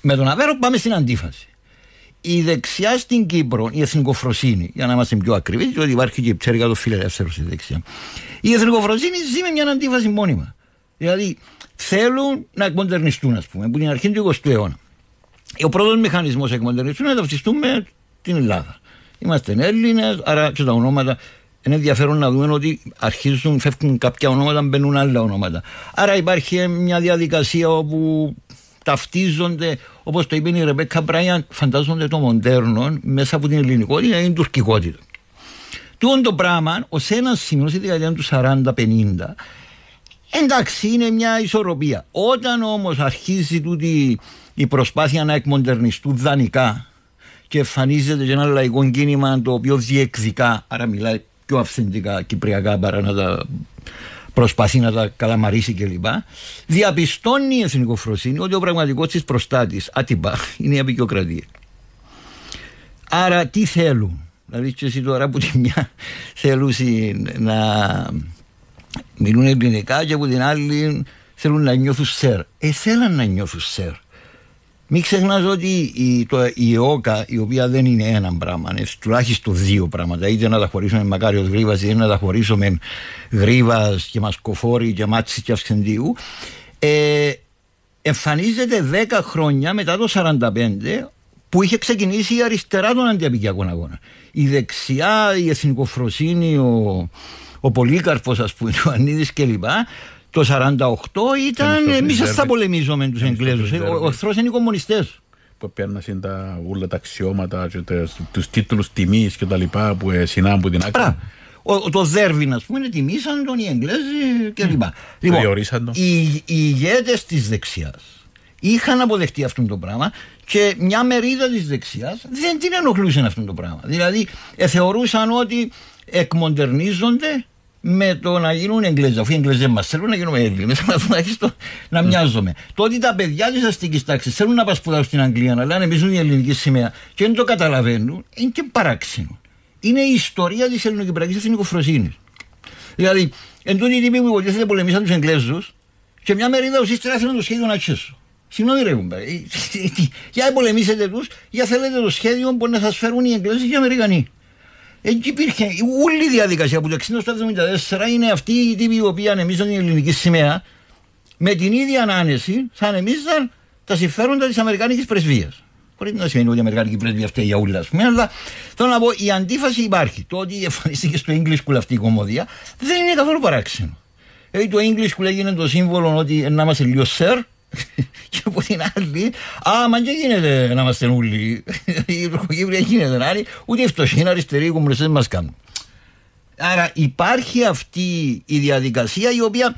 Με τον Αβέρο πάμε στην αντίφαση. Η δεξιά στην Κύπρο, η εθνικοφροσύνη, για να είμαστε πιο ακριβείς, διότι υπάρχει και η ψέρικα του φιλελεύθερου στη δεξιά. Η εθνικοφροσύνη ζει με μια αντίφαση μόνιμα. Δηλαδή θέλουν να εκμοντερνιστούν, ας πούμε, από την αρχή του 20ου αιώνα. Ο πρώτος μηχανισμός εκμοντερνιστούν είναι να ταυτιστούν με την Ελλάδα. Είμαστε Έλληνες, άρα και τα ονόματα είναι ενδιαφέρον να δούμε ότι αρχίζουν, φεύγουν κάποια ονόματα, μπαίνουν άλλα ονόματα. Άρα υπάρχει μια διαδικασία όπου ταυτίζονται, όπως το είπε η Ρεμπέκα Μπράιαν, φαντάζονται το μοντέρνο μέσα από την ελληνικότητα ή την τουρκικότητα. Τούτο το πράγμα, ως ένα σημείο στη δεκαετία του 40-50, εντάξει, είναι μια ισορροπία. Όταν όμως αρχίζει τούτη η προσπάθεια να εκμοντερνιστούν δανεικά και εμφανίζεται και ένα λαϊκό κίνημα το οποίο διεκδικά, άρα μιλάει πιο αυθεντικά κυπριακά παρά να τα προσπαθεί να τα καλαμαρίσει κλπ. Διαπιστώνει η εθνικοφροσύνη ότι ο πραγματικός της προστάτης, άτυπα, είναι η απεικιοκρατία. Άρα τι θέλουν; Δηλαδή, και εσύ τώρα που τη μια θέλουν να μιλούν ελληνικά και από την άλλη θέλουν να νιώθουν σερ. Ε, θέλουν να νιώθουν σερ. Μην ξεχνάς ότι η, το, η ΕΟΚΑ, η οποία δεν είναι ένα πράγμα, είναι τουλάχιστον δύο πράγματα. Είτε να τα χωρίσουμε με Μακάριο Γρήβα, είτε να τα χωρίσουμε Γρήβα και Μασκοφόρη και Μάτση και Αυξεντίου. Ε, εμφανίζεται 10 χρόνια μετά το 1945 που είχε ξεκινήσει η αριστερά των αντιαπικιακών αγώνα. Η δεξιά, η εθνικοφροσύνη, ο, ο Πολύκαρπος, ας πούμε, ο Ανίδης κλπ. Το 1948 ήταν εμείς θα πολεμίζουμε τους Εγγλέζους. Ο εχθρός είναι οι κομμουνιστές. Που παίρνουν τα, όλα τα αξιώματα, τους τίτλους τιμής και τα λοιπά που συνάμπουν την άκρη. Ο, το Δέρβιν, ας πούμε, τιμήσαν τον οι Εγγλέζοι κλπ. Mm. Λοιπόν, οι, οι ηγέτες της δεξιάς είχαν αποδεχτεί αυτό το πράγμα και μια μερίδα της δεξιάς δεν την ενοχλούσε αυτό το πράγμα. Δηλαδή, ε, θεωρούσαν ότι εκμοντερνίζονται με το να γίνουν Εγγλέζοι. Αφού οι Εγγλέζοι μας θέλουν να γίνουμε Έλληνες, αλλά τουλάχιστον να μοιάζουμε. Το ότι τα παιδιά της αστικής τάξης θέλουν να πασπουδάσουν στην Αγγλία, να λένε εμεί η ελληνική σημαία και δεν το καταλαβαίνουν, είναι και παράξενο. Είναι η ιστορία της ελληνοκυπριακής εθνικοφροσύνης. Δηλαδή, εν τούτη τύπη που υποτίθεται πολεμήσαν τους Εγγλέζους και μια μερίδα ουσιαστικά θέλουν το σχέδιο να τσέσουν. Συγγνώμη, ρε κουμπάρε. Ε, για πολεμήσετε τους, για θέλετε το σχέδιο που να σας φέρουν οι Εγγλέζοι και οι Αμερικανοί. Εκεί υπήρχε όλη η διαδικασία που το 1974 είναι αυτή η τύπη η οποία ανεμίζαν την ελληνική σημαία με την ίδια ανάνεση θα ανεμίζαν τα συμφέροντα της Αμερικάνικης πρεσβείας. Μπορεί να σημαίνει ότι η Αμερικανική πρεσβεία αυτή για όλα, ας πούμε, αλλά θέλω να πω η αντίφαση υπάρχει. Το ότι εμφανίστηκε στο English School αυτή η κομμωδία δεν είναι καθόλου παράξενο. Δηλαδή το English School έγινε το σύμβολο ότι να είμαστε λίγο σερ, και από την άλλη, άμα και γίνεται να είμαστε όλοι, η Τουρκοκύπρια γίνεται να είναι, ούτε οι φτωχοί αριστεροί οι κομμουνιστές μας κάνουν. Άρα υπάρχει αυτή η διαδικασία η οποία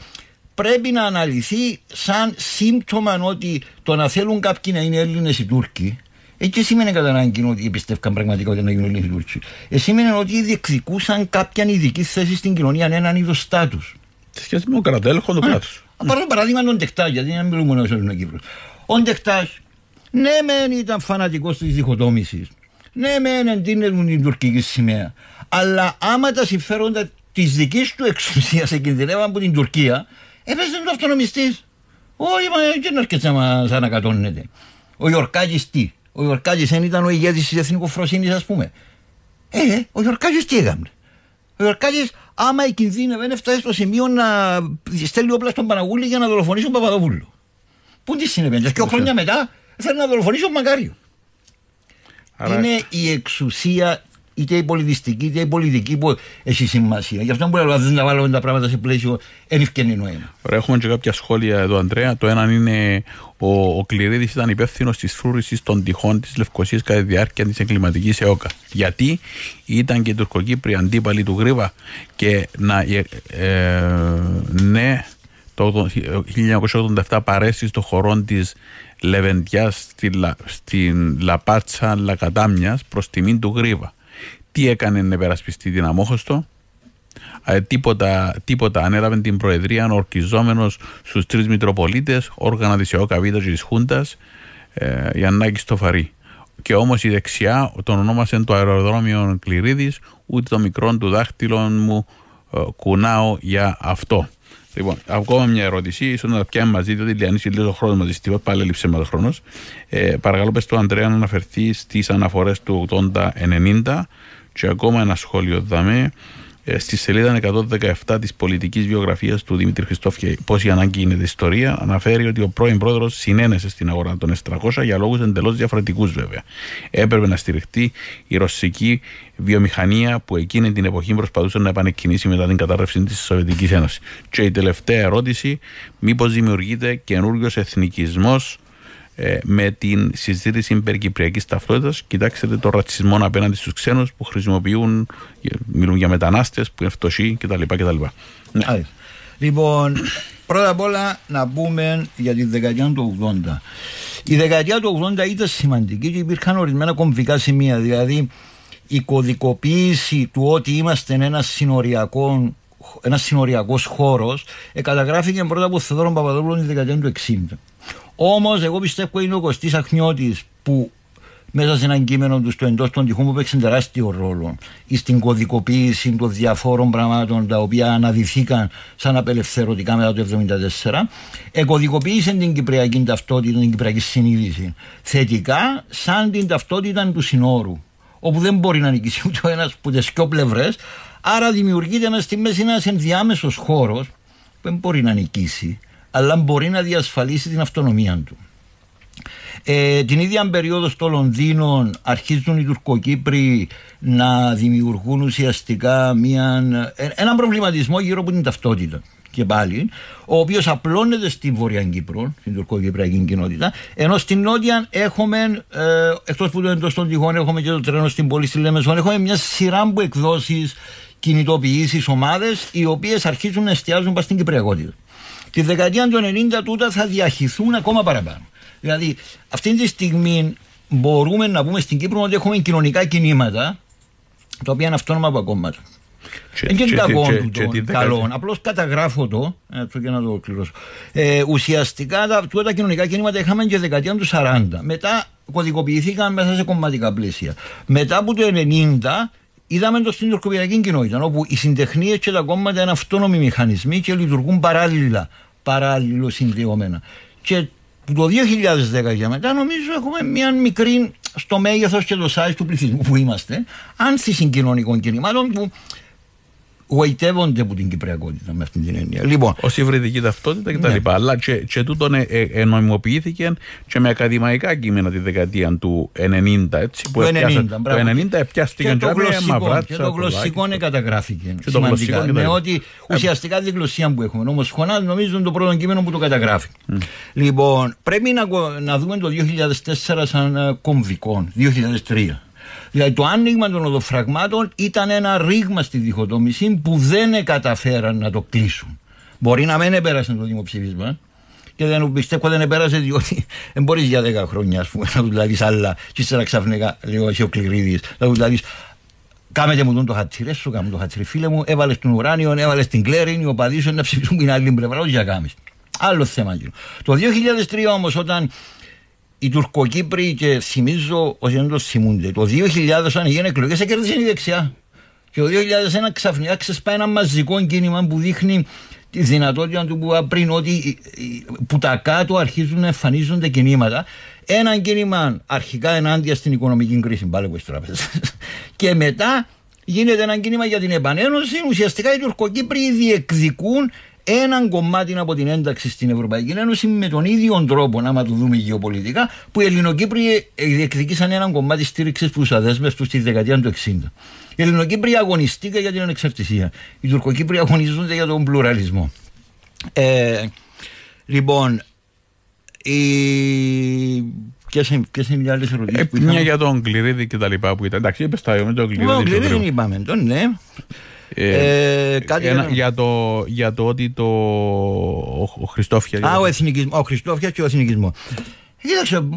πρέπει να αναλυθεί σαν σύμπτωμα ότι το να θέλουν κάποιοι να είναι Έλληνες οι Τούρκοι έτσι σημαίνει κατά ανάγκη ότι πιστεύκαν πραγματικά ότι να γίνουν Έλληνες οι Τούρκοι. Ε, σημαίνει ότι διεκδικούσαν κάποια ειδική θέση στην κοινωνία, έναν είδος στάτους. Σε σχέση με τον κρατέλεχο του κράτου. Πάρω παράδειγμα τον Τεκτά, γιατί δεν μιλούμε όσο είναι ο Κύπρος. Ο Τεκτά, ναι, μεν ήταν φανατικός της διχοτόμησης. Ναι, μεν εντείνεται την τουρκική σημαία. Αλλά άμα τα συμφέροντα της δικής του εξουσίας κινδυνεύαν από την Τουρκία, έπαιζε το αυτονομιστής. Όχι, μα δεν έρχεται να μα ανακατώνεται. Ο Ιορκάκη τι; Ο Ιορκάκη δεν ήταν ο ηγέτης της εθνικοφροσύνης, ας πούμε. Ε, ο Ιορκάκη τι έκανε. Ο Ιορκάκη, άμα η κινδύνευε, έφτασε στο σημείο να στέλνει όπλα στον Παναγούλη για να δολοφονήσει τον Παπαδοπούλου. Πού τι συνέβαινε, και δύο χρόνια μετά θέλει να δολοφονήσει τον Μακάριο. Άρα... Είναι η εξουσία είτε η πολιτιστική είτε η πολιτική που έχει σημασία. Γι' αυτό μπορεί να βάλουμε τα πράγματα σε πλαίσιο εν ευκαιρία νόημα. Έχουμε και κάποια σχόλια εδώ, Αντρέα. Το ένα είναι ο, ο Κληρίδης ήταν υπεύθυνος της φρούρησης των τυχών της Λευκοσίας κατά τη διάρκεια της εγκληματικής ΕΟΚΑ. Γιατί ήταν και οι Τουρκοκύπροι αντίπαλοι του Γρήβα και να. Ε, ε, ναι, το 1987 παρέσει στο χωρών της Λεβεντιάς στην Λαπάτσα Λακατάμιας προς τιμήν του Γρήβα τι έκανε να περασπιστεί την αμόχωστο; Ε, τίποτα, τίποτα. Ανέλαβε την Προεδρία ορκιζόμενος στους τρεις Μητροπολίτες, όργανα της ΕΟΚΑ και της Χούντας, ε, Γιαννάκη Στοφαρή. Και όμως η δεξιά τον ονόμασε το αεροδρόμιο Κληρίδης, ούτε το μικρό του δάχτυλο μου ε, κουνάω για αυτό. Λοιπόν, ακόμα μια ερώτηση, ίσως να πιάνει μαζί, διότι λιανίσει λίγο χρόνος μαζί, στη πάλι έλειψε μας χρόνος. Ε, παρακαλώ, πες του Αντρέα να αναφερθεί στις αναφορές του 80-90 και ακόμα ένα σχόλιο δαμε ε, στη σελίδα 117 της πολιτικής βιογραφίας του Δημήτρη Χριστόφια, πώς η ανάγκη είναι η ιστορία, αναφέρει ότι ο πρώην πρόεδρος συνένεσε στην αγορά των S300 για λόγους εντελώς διαφορετικούς βέβαια. Έπρεπε να στηριχτεί η ρωσική βιομηχανία που εκείνη την εποχή προσπαθούσε να επανεκκινήσει μετά την κατάρρευση της Σοβιετικής Ένωσης. Και η τελευταία ερώτηση, μήπως δημιουργείται καινούριος εθνικισμός ε, με την συζήτηση υπερκυπριακή ταυτότητας. Κοιτάξτε το ρατσισμό απέναντι στους ξένους που χρησιμοποιούν, μιλούν για μετανάστες που είναι φτωχοί κτλ. κτλ. Ναι. Λοιπόν, πρώτα απ' όλα να πούμε για τη δεκαετία του 80. Η δεκαετία του 80 ήταν σημαντική και υπήρχαν ορισμένα κομβικά σημεία. Δηλαδή, η κωδικοποίηση του ότι είμαστε ένα συνοριακό ένας συνοριακός χώρος, ε, καταγράφηκε πρώτα από Θεοδόρο Παπαδόπουλο τη δεκαετία του 60. Όμως, εγώ πιστεύω είναι ο Κωστής Αχνιώτη που μέσα σε έναν κείμενο του στο εντός των τυχών που παίξει τεράστιο ρόλο στην κωδικοποίηση των διαφόρων πραγμάτων τα οποία αναδυθήκαν σαν απελευθερωτικά μετά το 1974, εκωδικοποίησε την κυπριακή ταυτότητα, την κυπριακή συνείδηση θετικά, σαν την ταυτότητα του συνόρου. Όπου δεν μπορεί να νικήσει ούτε ένας από τι δύο πλευρές, άρα δημιουργείται ένας στη μέση ένας ενδιάμεσος χώρος που δεν μπορεί να νικήσει αλλά μπορεί να διασφαλίσει την αυτονομία του. Ε, την ίδια περίοδος στο Λονδίνο αρχίζουν οι Τουρκοκύπροι να δημιουργούν ουσιαστικά μια, ε, έναν προβληματισμό γύρω από την ταυτότητα και πάλι, ο οποίος απλώνεται στην Βόρεια Κύπρο, στην τουρκοκυπριακή κοινότητα, ενώ στην Νότια έχουμε, ε, εκτός που το εντός των τυχών, έχουμε και το τρένο στην πόλη στη Λέμεσον, έχουμε μια σειρά από εκδόσεις, κινητοποιήσεις, ομάδες, οι οποίες αρχίζουν να εστιάζουν πας στην Κυπριακότητα. Τη δεκαετία του 90 τούτα θα διαχυθούν ακόμα παραπάνω. Δηλαδή, αυτή τη στιγμή μπορούμε να πούμε στην Κύπρο ότι έχουμε κοινωνικά κινήματα τα οποία είναι αυτόνομα από κόμματα. Δεν είναι κακό του καλό. Απλώς καταγράφω το, έτσι και να το ολοκληρώσω. Ε, ουσιαστικά τα, τα κοινωνικά κινήματα είχαμε και δεκαετία του 40. Μετά κωδικοποιηθήκαν μέσα σε κομματικά πλαίσια. Μετά από το 90 είδαμε το στην τουρκοπιακή κοινότητα, όπου οι συντεχνίες και τα κόμματα είναι αυτόνομοι μηχανισμοί και λειτουργούν παράλληλα, παράλληλο συνδυόμενα. Και Που το 2010 και μετά νομίζω έχουμε μια μικρή στο μέγεθος και το size του πληθυσμού που είμαστε, άνθηση κοινωνικών κινημάτων που γοητεύονται από την Κυπριακότητα με αυτή την έννοια. Λοιπόν, Ω υβριδική ταυτότητα κτλ. Ναι. Αλλά και, και τούτο ε, ε, ενομιμοποιήθηκε και με ακαδημαϊκά κείμενα τη δεκαετία του 90. Έτσι, που το 90, το 90 επιάστηκε και, το γλωσσικό, και το γλωσσικό καταγράφηκε. Και το σημαντικά, με ότι ουσιαστικά τη γλωσσία που έχουμε. Όμως χωνά νομίζω είναι το πρώτο κείμενο που το καταγράφει. Mm. Λοιπόν, πρέπει να, να δούμε το 2004 σαν ε, κομβικό, 2003. Δηλαδή το άνοιγμα των οδοφραγμάτων ήταν ένα ρήγμα στη διχοτόμηση που δεν καταφέραν να το κλείσουν. Μπορεί να μην επέρασε το δημοψήφισμα και δεν πιστεύω δεν επέρασε διότι δεν μπορείς για 10 χρόνια ας πούμε, να τους δηλαδή άλλα και ύστερα ξαφνικά λέω εσύ ο Κληρίδης να τους δηλαδή Κάμετε μου τον το χατσιρέ σου, κάμε το χατσιρέ φίλε μου, έβαλες τον ουράνιο, έβαλες την κλέρινη, ο παδίσιο να ψηφίσουν την άλλη πλευρά, όχι για κάμεις. Άλλο θέμα. Το 2003 όμως, όταν οι Τουρκοκύπροι και θυμίζω ότι δεν το θυμούνται. Το 2000 όταν έγινε εκλογές έκρινε η δεξιά. Και το 2001 ξαφνικά ξεσπάει ένα μαζικό κίνημα που δείχνει τη δυνατότητα του που είπα πριν ότι που τα κάτω αρχίζουν να εμφανίζονται κινήματα. Ένα κίνημα αρχικά ενάντια στην οικονομική κρίση, πάλι που τράπεζε. και μετά γίνεται ένα κίνημα για την επανένωση. Ουσιαστικά οι Τουρκοκύπροι διεκδικούν έναν κομμάτι από την ένταξη στην Ευρωπαϊκή Ένωση με τον ίδιο τρόπο, άμα το δούμε γεωπολιτικά, που οι Ελληνοκύπροι διεκδικήσαν έναν κομμάτι στήριξης του αδέσμευτους στη δεκαετία του 60. Οι Ελληνοκύπροι αγωνιστήκαν για την ανεξαρτησία. Οι Τουρκοκύπροι αγωνίζονται για τον πλουραλισμό. Ε, λοιπόν, η... Ποιες είναι οι άλλες ερωτήσεις. Ε, μια για τον Κληρίδη και τα λοιπά που ήταν. Εντάξει, είπες τα με τον Κληρίδη. Τον Κληρίδη είπαμε, τον ναι. Ε, ε, κάτι ένα, για, το, για το ότι το, ο, ο Χριστόφια. Α, ο, εθνικισμό, ο Χριστόφιας και ο εθνικισμός. Κοίταξε,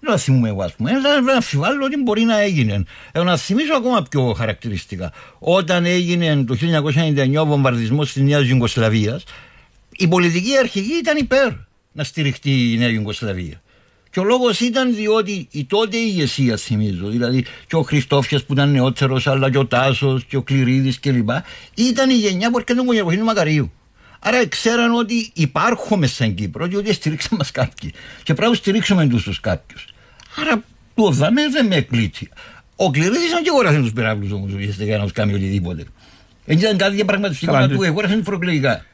δεν θυμούμαι εγώ, ας πούμε. Δεν αμφιβάλλω ότι μπορεί να έγινε. Ε, να θυμίσω ακόμα πιο χαρακτηριστικά. Όταν έγινε το 1999 ο βομβαρδισμός της Νέας Ιουγκοσλαβίας, η πολιτική αρχηγή ήταν υπέρ να στηριχτεί η Νέα Ιουγκοσλαβία. Και ο λόγος ήταν διότι η τότε ηγεσία, θυμίζω, δηλαδή και ο Χριστόφιας που ήταν νεότερος, αλλά και ο Τάσος και ο Κληρίδης κλπ. ήταν η γενιά που έρχεται από την Μακαρίου. Άρα ξέραν ότι υπάρχουμε σαν Κύπρο και ότι στηρίξαμε μας κάποιοι. Και πρέπει να στηρίξουμε του τους κάποιους. Άρα το δαμέ δεν με εκπλήττει. Ο Κληρίδης ήταν και αγόρασε τους πυράβλους όμως, ουσιαστικά να τους κάνει οτιδήποτε. Δεν ήταν κάτι διαπραγματευτικό του, αγόρασαν προεκλογικά.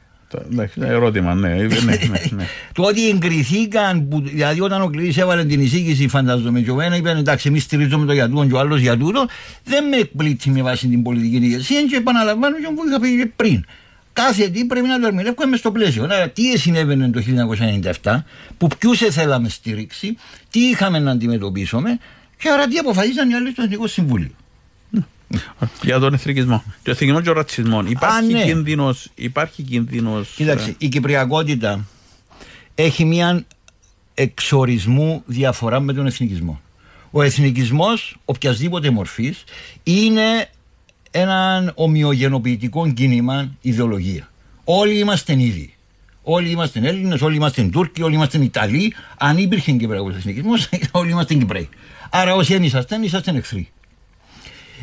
Ναι, ερώτημα, ναι. ναι, ναι, ναι. το ότι εγκριθήκαν, που, δηλαδή όταν ο Κλήρη έβαλε την εισήγηση, φαντάζομαι, και ο ένας είπε εντάξει, εμείς στηρίζουμε το για τούτο και ο άλλος για τούτο, δεν με εκπλήττει με βάση την πολιτική ηγεσία και επαναλαμβάνω και που είχα πει πριν. Κάθε τι πρέπει να το ερμηνεύουμε στο πλαίσιο. Άρα, τι συνέβαινε το 1997, που ποιους θέλαμε στήριξη, τι είχαμε να αντιμετωπίσουμε, και άρα τι αποφασίσαν οι άλλοι στο Εθνικό Συμβούλιο. Για τον εθνικισμό. Το εθνικισμό και ο ρατσισμό. Υπάρχει ναι. κίνδυνος, υπάρχει κίνδυνος... Κοίταξε, ε. η κυπριακότητα έχει μια εξορισμού διαφορά με τον εθνικισμό. Ο εθνικισμός οποιασδήποτε μορφής είναι ένα ομοιογενοποιητικό κίνημα ιδεολογία. Όλοι είμαστε ίδιοι. Όλοι είμαστε Έλληνες, όλοι είμαστε Τούρκοι, όλοι είμαστε Ιταλοί. Αν υπήρχε Κυπριακός εθνικισμός, όλοι είμαστε Κυπρέοι. Άρα όσοι δεν είσαστε, είσαστε εχθροί.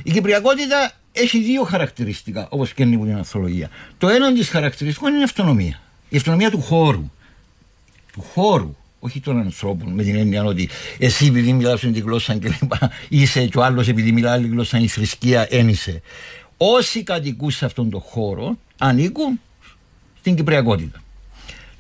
Η Κυπριακότητα έχει δύο χαρακτηριστικά, όπως και είναι την ανθολογία. Το ένα της χαρακτηριστικών είναι η αυτονομία. Η αυτονομία του χώρου. Του χώρου, όχι των ανθρώπων, με την έννοια ότι εσύ επειδή μιλάς την γλώσσα και λοιπά, είσαι και ο άλλος επειδή μιλάει άλλη γλώσσα, η θρησκεία ένισε. Όσοι κατοικούν σε αυτόν τον χώρο ανήκουν στην Κυπριακότητα.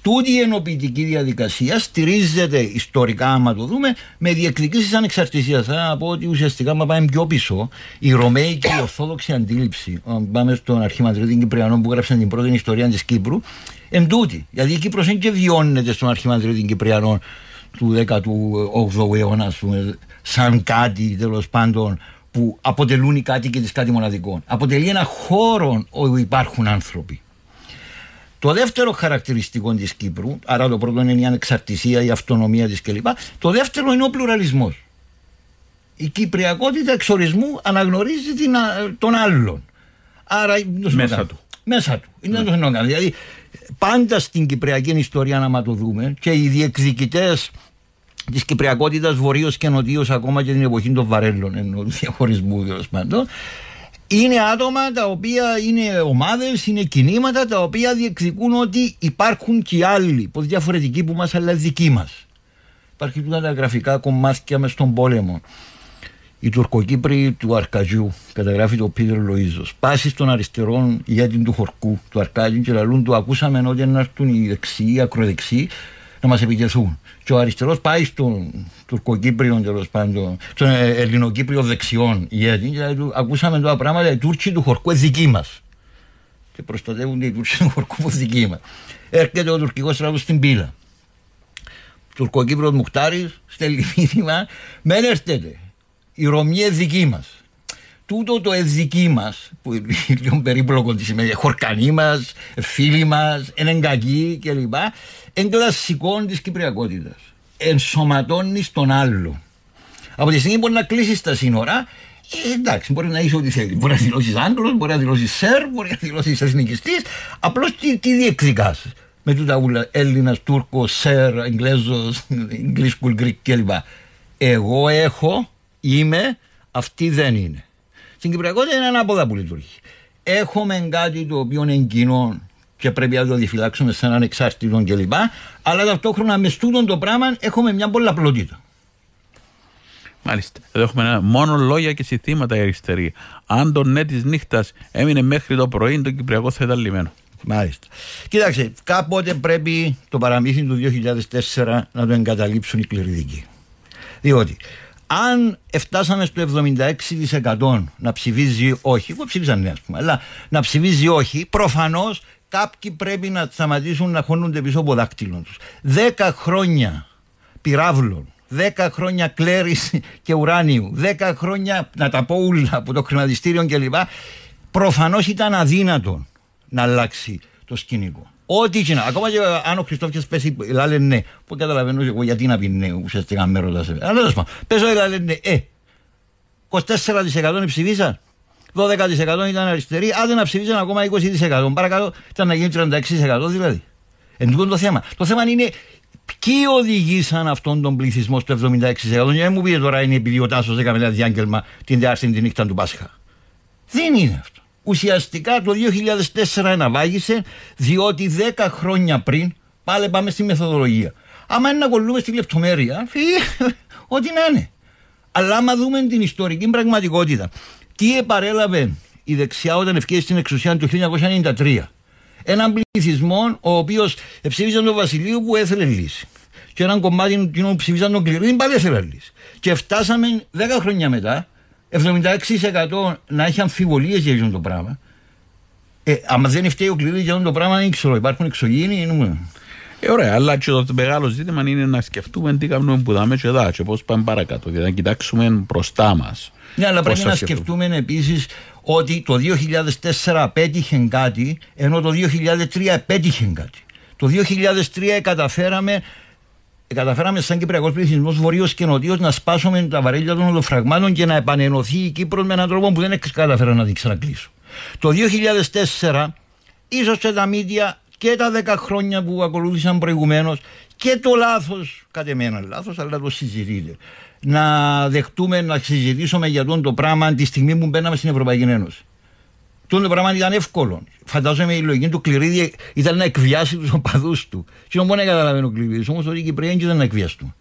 Τούτη η ενοποιητική διαδικασία στηρίζεται ιστορικά, άμα το δούμε, με διεκδικήσεις ανεξαρτησίας. Θα πω ότι ουσιαστικά, άμα πάμε πιο πίσω, η Ρωμαϊκή η Ορθόδοξη αντίληψη, πάμε στον Αρχιμαντριώτη Κυπριανό που γράψαν την πρώτη ιστορία της Κύπρου, εν τούτη. Γιατί η Κύπρος δεν και βιώνεται στον Αρχιμαντριώτη Κυπριανό του 18ου αιώνα, πούμε, σαν κάτι τέλος πάντων που αποτελούν οι κάτοικοι της κάτι μοναδικών. Αποτελεί ένα χώρο όπου υπάρχουν άνθρωποι. Το δεύτερο χαρακτηριστικό της Κύπρου, άρα το πρώτο είναι η ανεξαρτησία, η αυτονομία της κλπ. Το δεύτερο είναι ο πλουραλισμός. Η κυπριακότητα εξορισμού αναγνωρίζει την, τον άλλον. Άρα, μέσα του. Μέσα του. Είναι ναι. το θέλω Δηλαδή, πάντα στην κυπριακή ιστορία, να το δούμε, και οι διεκδικητές της κυπριακότητας βορείω και νοτίω, ακόμα και την εποχή των Βαρέλων, ενώ του διαχωρισμού τέλος πάντων, είναι άτομα τα οποία είναι ομάδες, είναι κινήματα τα οποία διεκδικούν ότι υπάρχουν και άλλοι, πως διαφορετικοί που μας, αλλά δικοί μας. Υπάρχει τούτα τα γραφικά κομμάτια μες στον πόλεμο. Η Τουρκοκύπρη του Αρκαζιού, καταγράφει το Πίτερ Λοίζος. Πάσει των αριστερών ηγέτη του Χορκού, του Αρκάζιου και λαλούν του ακούσαμε ότι να έρθουν οι δεξιοί, οι ακροδεξιοί να μας επιτεθούν. Και ο αριστερός πάει στον Τουρκοκύπριο, τέλος πάντων, στον Ελληνοκύπριο δεξιών ηγέτη και λέει του ακούσαμε τώρα πράγματα, οι Τούρκοι του Χορκού είναι δικοί μας. Και προστατεύονται οι Τούρκοι του Χορκού που δικοί μας. Έρχεται ο τουρκικός στρατός στην πύλα. Τουρκοκύπριο Μουχτάρη στέλνει μήνυμα, μεν έρθετε η Ρωμιέ δική μας. Τούτο το εδική μας, που είναι λίγο περίπλοκο τη σημαίνει, χορκανή μας, φίλοι μας, ενεγκακοί κλπ. Εν κλασικό της Κυπριακότητας. Ενσωματώνει τον άλλο. Από τη στιγμή που μπορεί να κλείσει τα σύνορα, ε, εντάξει, μπορεί να είσαι ό,τι θέλει. Μπορεί να δηλώσεις Άγγλος, μπορεί να δηλώσεις Σερ, μπορεί να δηλώσεις εθνικιστής. Απλώς τι, τι διεκδικάς με τούτα ούλα Έλληνας, Τούρκος, Σερ, Αγγλέζο, English School Greek κλπ. Εγώ έχω είμαι, αυτή δεν είναι. Στην Κυπριακότητα είναι ανάποδα που λειτουργεί. Έχουμε κάτι το οποίο είναι κοινό και πρέπει να το διαφυλάξουμε σαν ανεξάρτητο κλπ. Αλλά ταυτόχρονα με στούτον το πράγμα έχουμε μια πολλαπλότητα. Μάλιστα. Εδώ έχουμε ένα, μόνο λόγια και συστήματα η αριστερή. Αν το ναι της νύχτας έμεινε μέχρι το πρωί, το Κυπριακό θα ήταν λιμένο. Μάλιστα. Κοίταξε, κάποτε πρέπει το παραμύθι του 2004 να το εγκαταλείψουν οι κληριδικοί. Διότι αν φτάσαμε στο 76% να ψηφίζει όχι, εγώ ψήφισα ναι, ας πούμε, αλλά να ψηφίζει όχι, προφανώς κάποιοι πρέπει να σταματήσουν να χώνονται πίσω από δάκτυλο τους. Δέκα χρόνια πυράβλων, δέκα χρόνια κλέρης και ουράνιου, δέκα χρόνια να τα πω όλα από το χρηματιστήριο κλπ. Προφανώς ήταν αδύνατο να αλλάξει το σκηνικό. Ό,τι και να. Ακόμα και αν ο Χριστόφια πέσει, λένε ναι. Που καταλαβαίνω εγώ γιατί να πει ναι, ουσιαστικά με ρωτάς. Αλλά τέλος πάντων, πέσω λένε ναι. Ε, 24% ψηφίσαν. 12% ήταν αριστεροί. Άντε να ψηφίσαν ακόμα 20%. Παρακαλώ, ήταν να γίνει 36% δηλαδή. Εν το θέμα. Το θέμα είναι ποιοι οδηγήσαν αυτόν τον πληθυσμό στο 76%. Για να μου πείτε τώρα είναι επειδή ο Τάσος έκαμε ένα διάγγελμα την διάρκεια τη νύχτα του Πάσχα. Δεν είναι αυτό ουσιαστικά το 2004 αναβάγησε διότι 10 χρόνια πριν πάλι πάμε στη μεθοδολογία. Άμα είναι να κολλούμε στη λεπτομέρεια, ό,τι να είναι. Αλλά άμα δούμε την ιστορική πραγματικότητα, τι επαρέλαβε η δεξιά όταν ευκαιρία στην εξουσία το 1993. Έναν πληθυσμό ο οποίος ψήφιζαν τον Βασιλείο που έθελε λύση. Και έναν κομμάτι που ψήφιζαν τον Κληρίδη πάλι έθελε λύση. Και φτάσαμε 10 χρόνια μετά 76% να έχει αμφιβολίες για αυτό το πράγμα. Ε, άμα δεν φταίει ο κλειδί για αυτό το πράγμα, δεν ξέρω. Υπάρχουν εξωγήινοι. Είναι... Ε, ωραία, αλλά και το μεγάλο ζήτημα είναι να σκεφτούμε τι κάνουμε που δάμε και εδώ και πώς πάμε παρακάτω. Δηλαδή να κοιτάξουμε μπροστά μας. Ναι, αλλά πρέπει να σκεφτούμε επίσης ότι το 2004 απέτυχε κάτι, ενώ το 2003 απέτυχε κάτι. Το 2003 καταφέραμε καταφέραμε σαν Κυπριακός πληθυσμός βορείο και νοτίο να σπάσουμε τα βαρέλια των οδοφραγμάτων και να επανενωθεί η Κύπρος με έναν τρόπο που δεν καταφέραν να την ξανακλείσουν. Το 2004, ίσως και τα μίδια και τα 10 χρόνια που ακολούθησαν προηγουμένως και το λάθος, κατ' εμένα λάθος, αλλά το συζητείτε. Να δεχτούμε να συζητήσουμε για τον το πράγμα τη στιγμή που μπαίναμε στην Ευρωπαϊκή Ένωση. Το πράγμα ήταν εύκολο. Φαντάζομαι η λογική του Κληρίδη ήταν να εκβιάσει τους οπαδούς του. Και μόνο να καταλαβαίνει ο Κληρίδης. Όμως ότι οι Κυπριακοί ήταν να εκβιαστούν.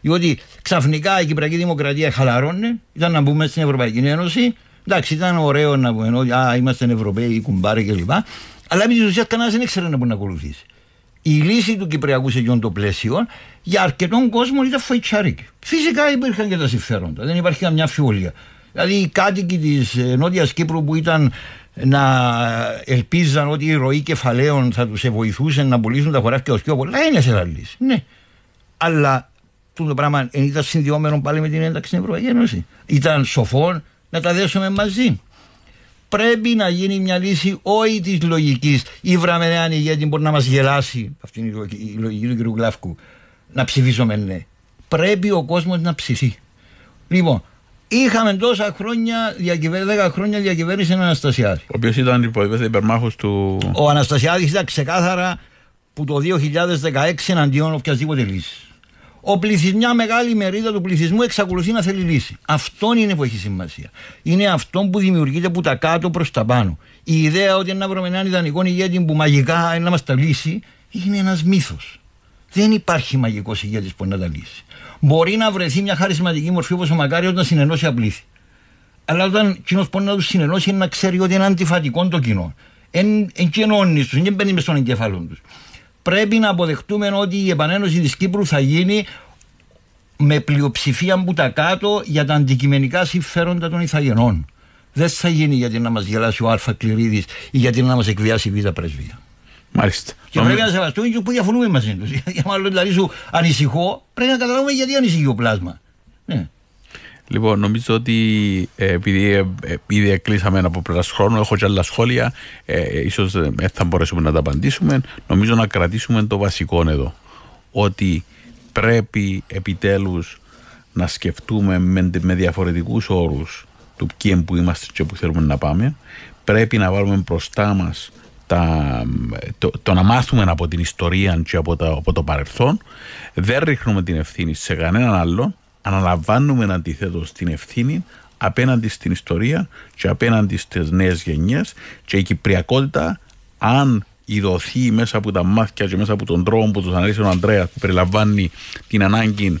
Διότι ξαφνικά η Κυπριακή Δημοκρατία χαλαρώνε, ήταν να μπούμε στην Ευρωπαϊκή Ένωση. Εντάξει, ήταν ωραίο να πούμε ότι α, είμαστε Ευρωπαίοι, κουμπάρε κλπ. Αλλά επί τη ουσία κανένας δεν ήξερε να μπορεί να ακολουθήσει. Η λύση του Κυπριακού σε εκείνο το πλαίσιο για αρκετόν κόσμο ήταν φοητσάρικη. Φυσικά υπήρχαν και τα συμφέροντα, δεν υπάρχει καμιά αμφιβολία. Δηλαδή οι κάτοικοι της ε, Νότιας Κύπρου που ήταν να ελπίζαν ότι η ροή κεφαλαίων θα τους βοηθούσε να πουλήσουν τα χωράφια ως πιο πολλά. Είναι σε λύση. Ναι. Αλλά το πράγμα ήταν συνδυόμενο πάλι με την ένταξη στην Ευρωπαϊκή Ένωση. Ήταν σοφό να τα δέσουμε μαζί. Πρέπει να γίνει μια λύση όχι της λογικής. Η βραμενέα ηγέτη μπορεί να μας γελάσει. Αυτή είναι η λογική του κ. Γκλάφκου. Να ψηφίσουμε ναι. Πρέπει ο κόσμος να ψηφίσει. Λοιπόν, Είχαμε τόσα χρόνια, 10 χρόνια διακυβέρνηση έναν Αναστασιάδη. Ο οποίος ήταν υπερμάχος του. Ο Αναστασιάδης ήταν ξεκάθαρα που το 2016 εναντίον οποιασδήποτε λύση. Ο πληθυσμό, μια μεγάλη μερίδα του πληθυσμού εξακολουθεί να θέλει λύση. Αυτό είναι που έχει σημασία. Είναι αυτό που δημιουργείται από τα κάτω προς τα πάνω. Η ιδέα ότι να βρούμε έναν ιδανικό ηγέτη που μαγικά είναι να μας τα λύσει είναι ένας μύθος. Δεν υπάρχει μαγικός ηγέτης που να τα λύσει. Μπορεί να βρεθεί μια χαρισματική μορφή όπως ο Μακάριο να συνενώσει απλήθη. Αλλά όταν κοινό μπορεί να τους συνενώσει είναι να ξέρει ότι είναι αντιφατικό το κοινό. Εν, ενκαινώνει τους, δεν μπαίνει μες στον εγκέφαλο τους. Πρέπει να αποδεχτούμε ότι η επανένωση της Κύπρου θα γίνει με πλειοψηφία που τα κάτω για τα αντικειμενικά συμφέροντα των Ιθαγενών. Δεν θα γίνει γιατί να μας γελάσει ο Α Κληρίδης ή γιατί να μας εκβιάσει η Β Πρεσβεία. Μάλιστα. Και πρέπει να σεβαστούμε και που διαφωνούμε μαζί τους. Για μάλλον δηλαδή σου ανησυχώ, πρέπει να καταλάβουμε γιατί ανησυχεί ο πλάσμα. Ναι. Λοιπόν, νομίζω ότι ε, επειδή ε, ήδη εκλείσαμε από πλευράς χρόνου, έχω και άλλα σχόλια, ε, ίσως δεν θα μπορέσουμε να τα απαντήσουμε. Νομίζω να κρατήσουμε το βασικό εδώ. Ότι πρέπει επιτέλους να σκεφτούμε με, με διαφορετικούς όρους του ποιοι που είμαστε και που θέλουμε να πάμε. Πρέπει να βάλουμε μπροστά μας το, το, να μάθουμε από την ιστορία και από, τα, από το παρελθόν. Δεν ρίχνουμε την ευθύνη σε κανέναν άλλον. Αναλαμβάνουμε αντιθέτως την ευθύνη απέναντι στην ιστορία και απέναντι στις νέες γενιές και η κυπριακότητα αν ειδωθεί μέσα από τα μάτια και μέσα από τον τρόπο που τους αναλύσει ο Ανδρέας που περιλαμβάνει την ανάγκη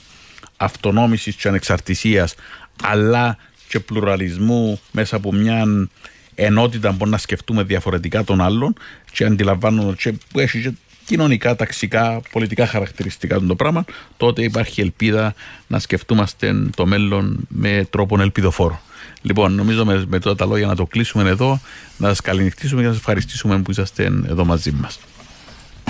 αυτονόμησης και ανεξαρτησίας αλλά και πλουραλισμού μέσα από μια ενότητα που να σκεφτούμε διαφορετικά των άλλων και αντιλαμβάνουμε και που έχει και κοινωνικά, ταξικά, πολιτικά χαρακτηριστικά το πράγμα, τότε υπάρχει ελπίδα να σκεφτούμαστε το μέλλον με τρόπο ελπιδοφόρο. Λοιπόν, νομίζω με, με τα λόγια να το κλείσουμε εδώ, να σας καληνυχτήσουμε και να σας ευχαριστήσουμε που είσαστε εδώ μαζί μας.